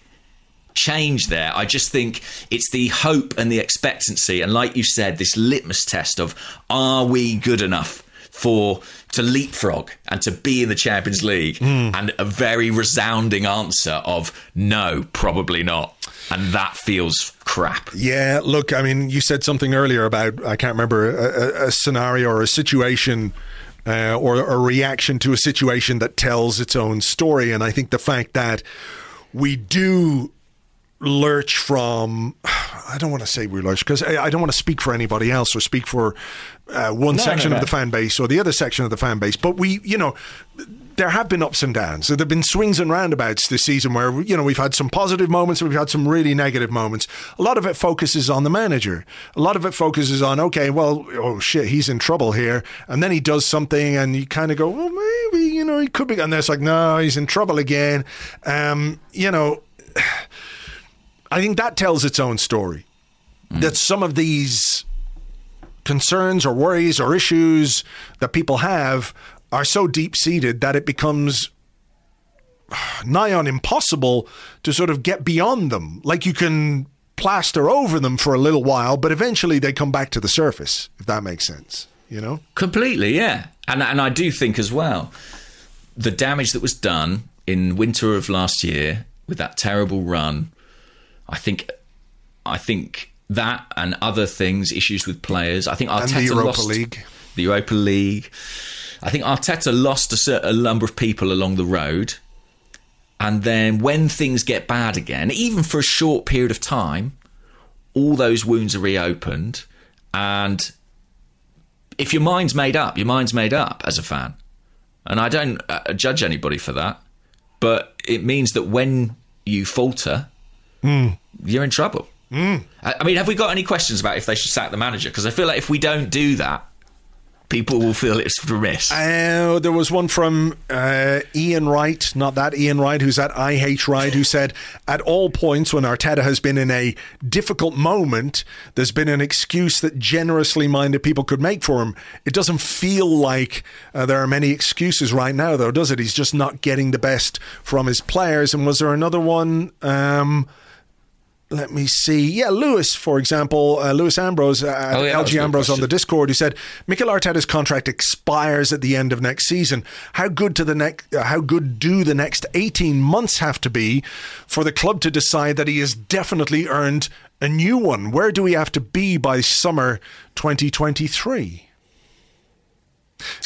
change there. I just think it's the hope and the expectancy, and like you said, this litmus test of are we good enough for to leapfrog and to be in the Champions League, and a very resounding answer of no, probably not, and that feels crap. Yeah, look, I mean, you said something earlier about, I can't remember, a, a, a scenario or a situation uh, or a reaction to a situation that tells its own story. And I think the fact that we do lurch from, I don't want to say we lurch because I, I don't want to speak for anybody else or speak for uh, one No, section no, of the fan base or the other section of the fan base. But we, you know, there have been ups and downs. There have been swings and roundabouts this season where, you know, we've had some positive moments and we've had some really negative moments. A lot of it focuses on the manager. A lot of it focuses on, okay, well, oh shit, he's in trouble here. And then he does something and you kind of go, well, maybe, you know, he could be. And then it's like, no, he's in trouble again. Um, you know, I think that tells its own story. Mm. That some of these concerns or worries or issues that people have are so deep seated that it becomes nigh on impossible to sort of get beyond them. Like you can plaster over them for a little while, but eventually they come back to the surface, if that makes sense, you know? Completely, yeah. And and I do think as well the damage that was done in winter of last year with that terrible run, I think I think that and other things, issues with players. I think Arteta And the Europa lost League. the Europa League. I think Arteta lost a certain number of people along the road. And then when things get bad again, even for a short period of time, all those wounds are reopened. And if your mind's made up, your mind's made up as a fan. And I don't uh, judge anybody for that. But it means that when you falter, you're in trouble. I, I mean, have we got any questions about if they should sack the manager? Because I feel like if we don't do that, people will feel it's remiss. Uh, there was one from uh, Ian Wright, not that Ian Wright, who's at IH Wright, who said, At all points when Arteta has been in a difficult moment, there's been an excuse that generously minded people could make for him. It doesn't feel like uh, there are many excuses right now, though, does it? He's just not getting the best from his players. And was there another one? Um, let me see. Yeah, Lewis, for example, uh, Lewis Ambrose, uh, Oh, yeah, that was a LG Ambrose on the Discord, who said Mikel Arteta's contract expires at the end of next season. How good to the next? Uh, how good do the next eighteen months have to be for the club to decide that he has definitely earned a new one? Where do we have to be by summer twenty twenty three?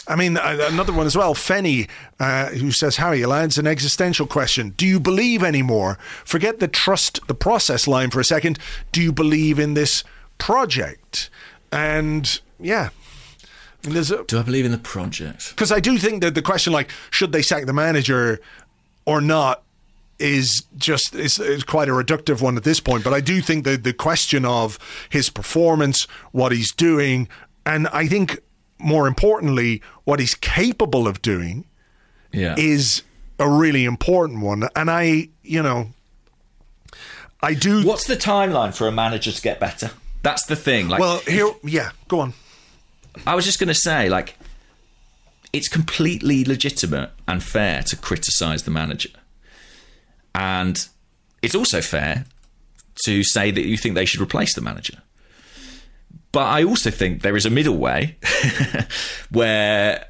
I mean, uh, another one as well. Fenny, uh, who says, Harry, lads, an existential question. Do you believe anymore? Forget the trust the process line for a second. Do you believe in this project? And yeah. I mean, there's a, do I believe in the project? because I do think that the question, like, should they sack the manager or not, is just is, is quite a reductive one at this point. But I do think that the question of his performance, what he's doing, and I think more importantly, what he's capable of doing Yeah. is a really important one. And I, you know, I do. What's the timeline for a manager to get better? That's the thing. Like, well, here, yeah, go on. I was just going to say, like, it's completely legitimate and fair to criticise the manager, and it's also fair to say that you think they should replace the manager. But I also think there is a middle way where,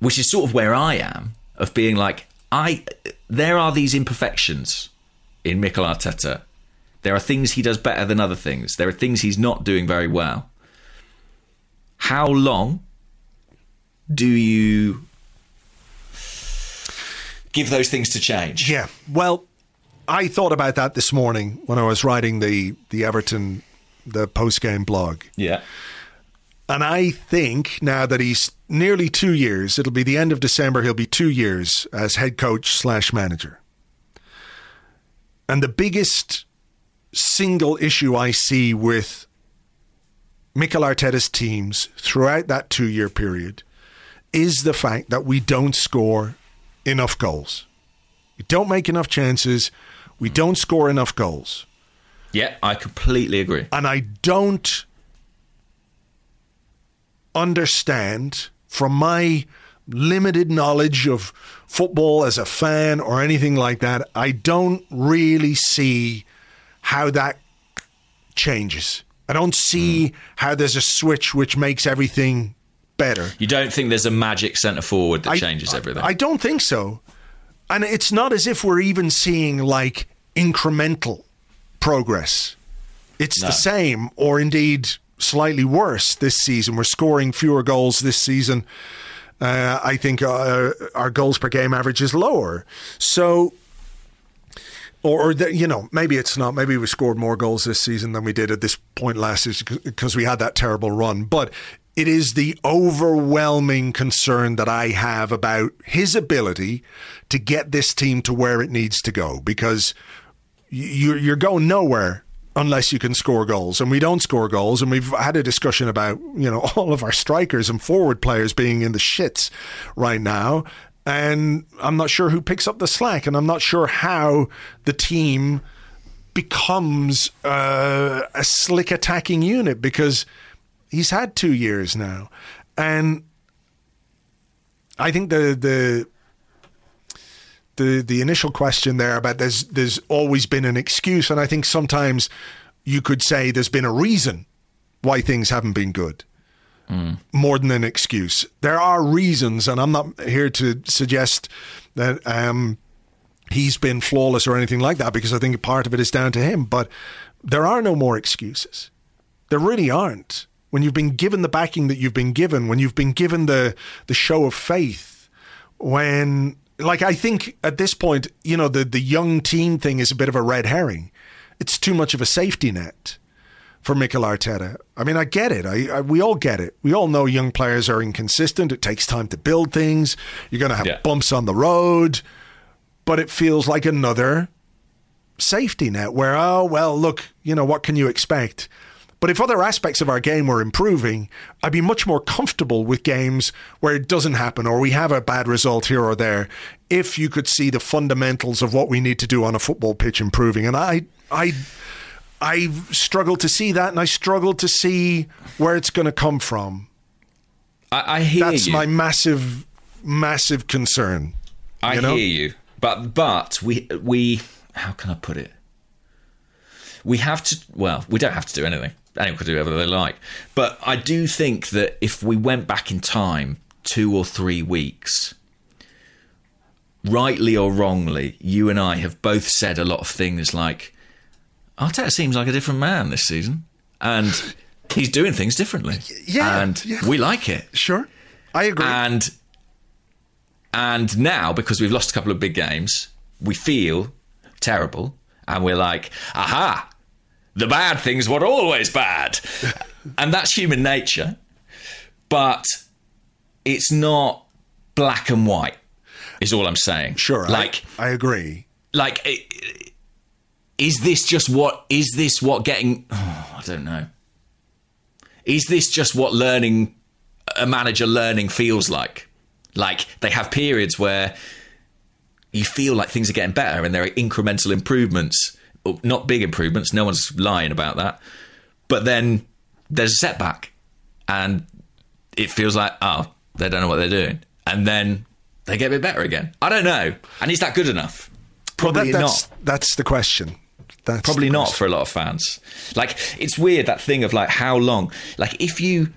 which is sort of where I am, of being like, I there are these imperfections in Mikel Arteta. There are things he does better than other things. There are things he's not doing very well how long do you give those things to change? Yeah. Well, I thought about that this morning when I was writing the the Everton the post game blog. Yeah. And I think now that he's nearly two years, it'll be the end of December, he'll be two years as head coach slash manager. And the biggest single issue I see with Mikel Arteta's teams throughout that two year period is the fact that we don't score enough goals. We don't make enough chances. We don't score enough goals. Yeah, I completely agree. And I don't understand from my limited knowledge of football as a fan or anything like that, I don't really see how that changes. I don't see hmm. how there's a switch which makes everything better. You don't think there's a magic centre forward that I- changes everything? I don't think so. And it's not as if we're even seeing like incremental progress. It's No. the same, or indeed slightly worse this season. We're scoring fewer goals this season. Uh, I think uh, our goals per game average is lower. So, or, or the, you know, maybe it's not. Maybe we scored more goals this season than we did at this point last season because we had that terrible run. But it is the overwhelming concern that I have about his ability to get this team to where it needs to go because you're you're going nowhere unless you can score goals. And we don't score goals and we've had a discussion about you know all of our strikers and forward players being in the shits right now. And I'm not sure who picks up the slack and I'm not sure how the team becomes uh, a slick attacking unit because he's had 2 years now. And I think the the the the initial question there about there's there's always been an excuse, and I think sometimes you could say there's been a reason why things haven't been good. More than an excuse, there are reasons, and I'm not here to suggest that um, he's been flawless or anything like that because I think part of it is down to him. But there are no more excuses. There really aren't. When you've been given the backing that you've been given, when you've been given the the show of faith, when like I think at this point, you know, the the young team thing is a bit of a red herring. It's too much of a safety net for Mikel Arteta. I mean, I get it. I, I we all get it. We all know young players are inconsistent. It takes time to build things. You're going to have Yeah. bumps on the road, but it feels like another safety net where oh well, look, you know what can you expect? But if other aspects of our game were improving, I'd be much more comfortable with games where it doesn't happen or we have a bad result here or there. If you could see the fundamentals of what we need to do on a football pitch improving, and I, I, I struggle to see that, and I struggle to see where it's going to come from. I, I hear you That's you. my massive, massive concern. I you know? hear you, but but we we how can I put it? We have to. Well, we don't have to do anything. Anyone can do whatever they like. But I do think that if we went back in time two or three weeks, rightly or wrongly, you and I have both said a lot of things like, Arteta seems like a different man this season, and he's doing things differently. Yeah, and yeah. we like it. Sure, I agree. And and now because we've lost a couple of big games, we feel terrible, and we're like, aha, the bad things were always bad, and that's human nature. But it's not black and white. Is all I'm saying. sure, like I, agree. like is this just what is this what getting oh, i don't know is this just what learning a manager learning feels like like they have periods where you feel like things are getting better and there are incremental improvements not big improvements no one's lying about that but then there's a setback and it feels like oh they don't know what they're doing and then they get a bit better again i don't know and is that good enough Well, probably that, not that's, That's the question. That's probably not for a lot of fans. Like it's weird that thing of like how long. Like if you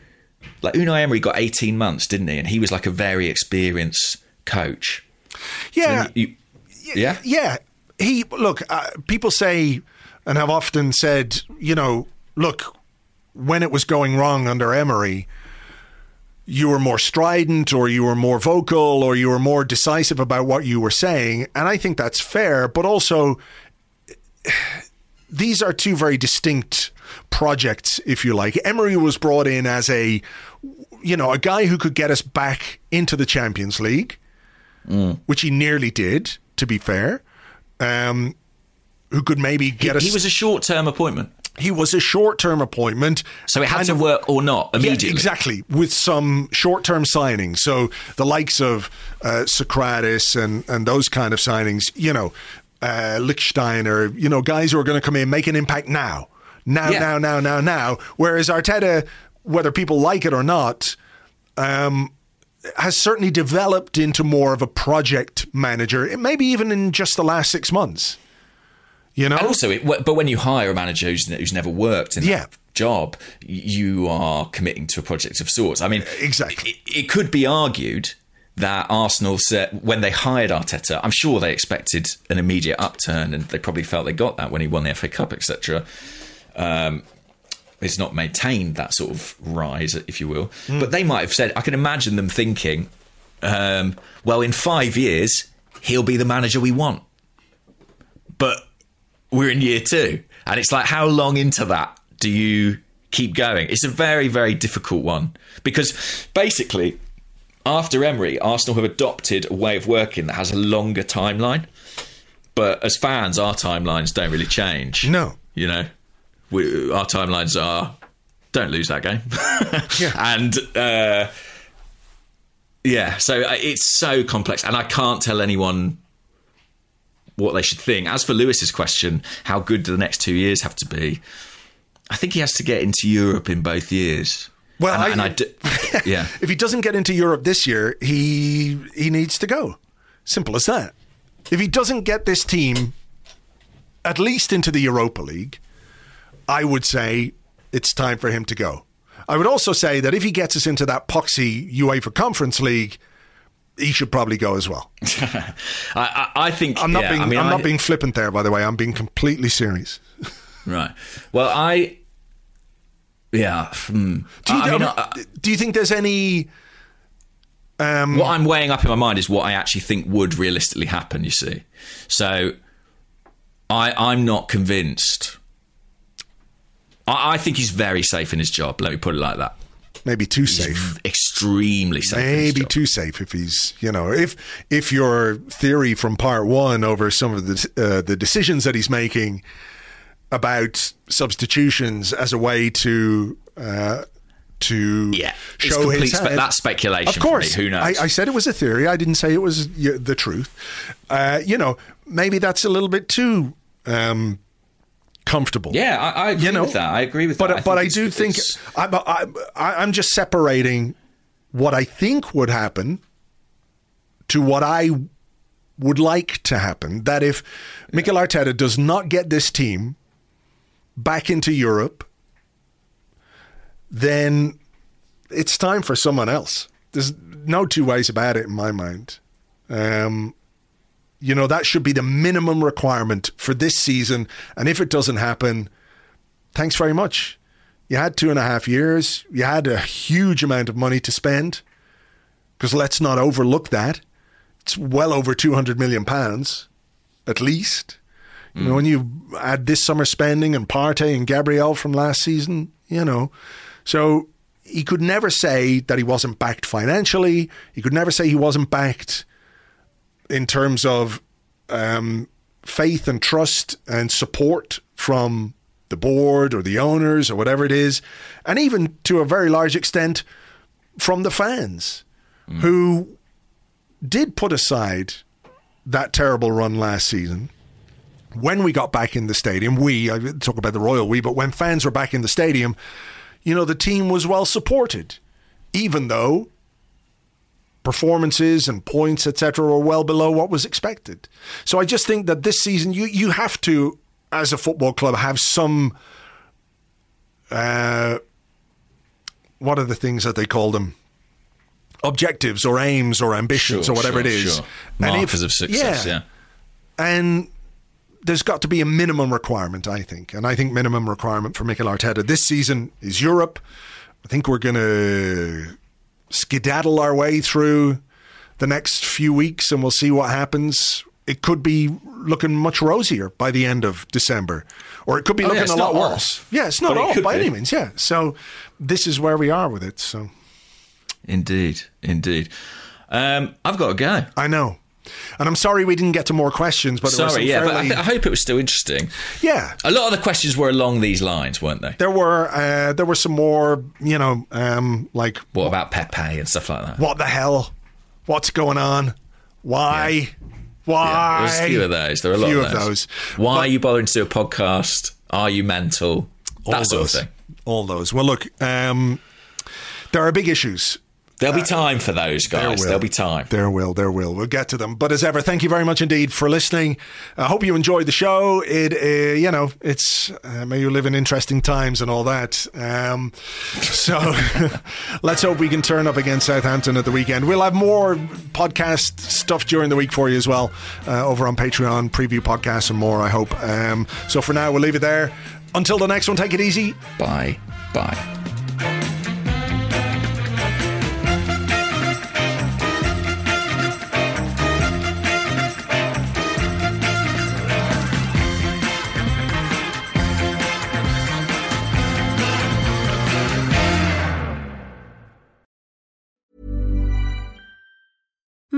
like Unai Emery got eighteen months, didn't he? And he was like a very experienced coach. Yeah, You- yeah. yeah. He look. Uh, people say and have often said, you know, look, when it was going wrong under Emery, you were more strident, or you were more vocal, or you were more decisive about what you were saying, and I think that's fair. But also, these are two very distinct projects, if you like. Emery was brought in as a, you know, a guy who could get us back into the Champions League, which he nearly did. To be fair, um, who could maybe get us? He was a short term appointment, he was a short-term appointment, so it had to of- work or not yeah, immediately. exactly, with some short-term signings. So the likes of uh, Sokratis and and those kind of signings, you know, uh, Lichtsteiner, you know, guys who are going to come in, make an impact now, now, Yeah. now, now, now, now. Whereas Arteta, whether people like it or not, um, has certainly developed into more of a project manager. Maybe even in just the last six months. You know, And also, it, but when you hire a manager who's, who's never worked in Yeah. that job, you are committing to a project of sorts. I mean, Exactly. It, it could be argued that Arsenal said when they hired Arteta, I'm sure they expected an immediate upturn, and they probably felt they got that when he won the FA Cup, etc. Um, it's not maintained that sort of rise, if you will. But they might have said, I can imagine them thinking, um, well, in five years, he'll be the manager we want. But we're in year two. And it's like, how long into that do you keep going? It's a very, very difficult one because basically, after Emery, Arsenal have adopted a way of working that has a longer timeline. But as fans, our timelines don't really change. No. You know, we, our timelines are don't lose that game. And, uh, yeah, so uh, it's so complex. And I can't tell anyone what they should think. As for Lewis's question, how good do the next two years have to be? I think he has to get into Europe in both years. Well, and, I- and I d- yeah, if he doesn't get into Europe this year, he he needs to go. Simple as that. If he doesn't get this team at least into the Europa League, I would say it's time for him to go. I would also say that if he gets us into that poxy UEFA Conference League, he should probably go as well. I, I, I think I'm not yeah, being I mean, I'm not being flippant there, by the way. I'm being completely serious. right. Well, I yeah. hmm. Do you, I, I mean, I I- mean, do you think there's any? Um, what I'm weighing up in my mind is what I actually think would realistically happen. You see, so I I'm not convinced. I, I think he's very safe in his job. Let me put it like that. maybe too He's safe. extremely safe. Maybe too safe if he's, you know, if if your theory from part one over some of the uh, the decisions that he's making about substitutions as a way to uh, to Yeah, it's show complete his spe- head. that's speculation Of course, Who knows? I, I said it was a theory. I didn't say it was the truth. Uh, you know, maybe that's a little bit too um, comfortable. Yeah, I, I agree you know, with that. I agree with but, that. But I, do think it's- I, I, I, I'm just separating what I think would happen to what I would like to happen. That if Mikel Arteta does not get this team back into Europe, then it's time for someone else. There's no two ways about it in my mind. Um, you know, that should be the minimum requirement for this season. And if it doesn't happen, thanks very much. You had two and a half years. You had a huge amount of money to spend. Because let's not overlook that. It's well over 200 million pounds, at least. You know, hmm. when you add this summer spending and Partey and Gabriel from last season, you know. So he could never say that he wasn't backed financially. He could never say he wasn't backed in terms of um, faith and trust and support from the board or the owners or whatever it is, and even to a very large extent from the fans who did put aside that terrible run last season. When we got back in the stadium, we, I talk about the Royal we, but when fans were back in the stadium, you know, the team was well supported, even though performances and points, etc., were well below what was expected. So I just think that this season you you have to, as a football club, have some. Uh, what are the things that they call them? Objectives or aims or ambitions Sure, or whatever sure, it is. sure. And if- Markers of success. Yeah. and there's got to be a minimum requirement, I think. And I think minimum requirement for Mikel Arteta this season is Europe. I think we're going to skedaddle our way through the next few weeks and we'll see what happens. It could be looking much rosier by the end of December, or it could be Oh, looking it's a lot worse. Yeah, it's not But it by be. any means. Yeah. So this is where we are with it. So Indeed, indeed. Um, I've got to go. I know. And I'm sorry we didn't get to more questions, but Sorry, yeah, but I, th- I hope it was still interesting. yeah, A lot of the questions were along these lines, weren't they? There were uh, there were some more, you know, um, like What about Pepe and stuff like that? what the hell, what's going on, why, why? There's a few of those. There are a lot Few of those. those. Why But- are you bothering to do a podcast? Are you mental? All That sort those, of thing. all those. Well, look, um, there are big issues. There'll be time for those There guys. will. There'll be time. There will, there will. We'll get to them. But as ever, thank you very much indeed for listening. I hope you enjoyed the show. It, uh, you know, it's uh, may you live in interesting times and all that. Um, so let's hope we can turn up against Southampton at the weekend. We'll have more podcast stuff during the week for you as well uh, over on Patreon, preview podcasts and more. I hope. Um, so for now, we'll leave it there. Until the next one, take it easy. Bye. Bye.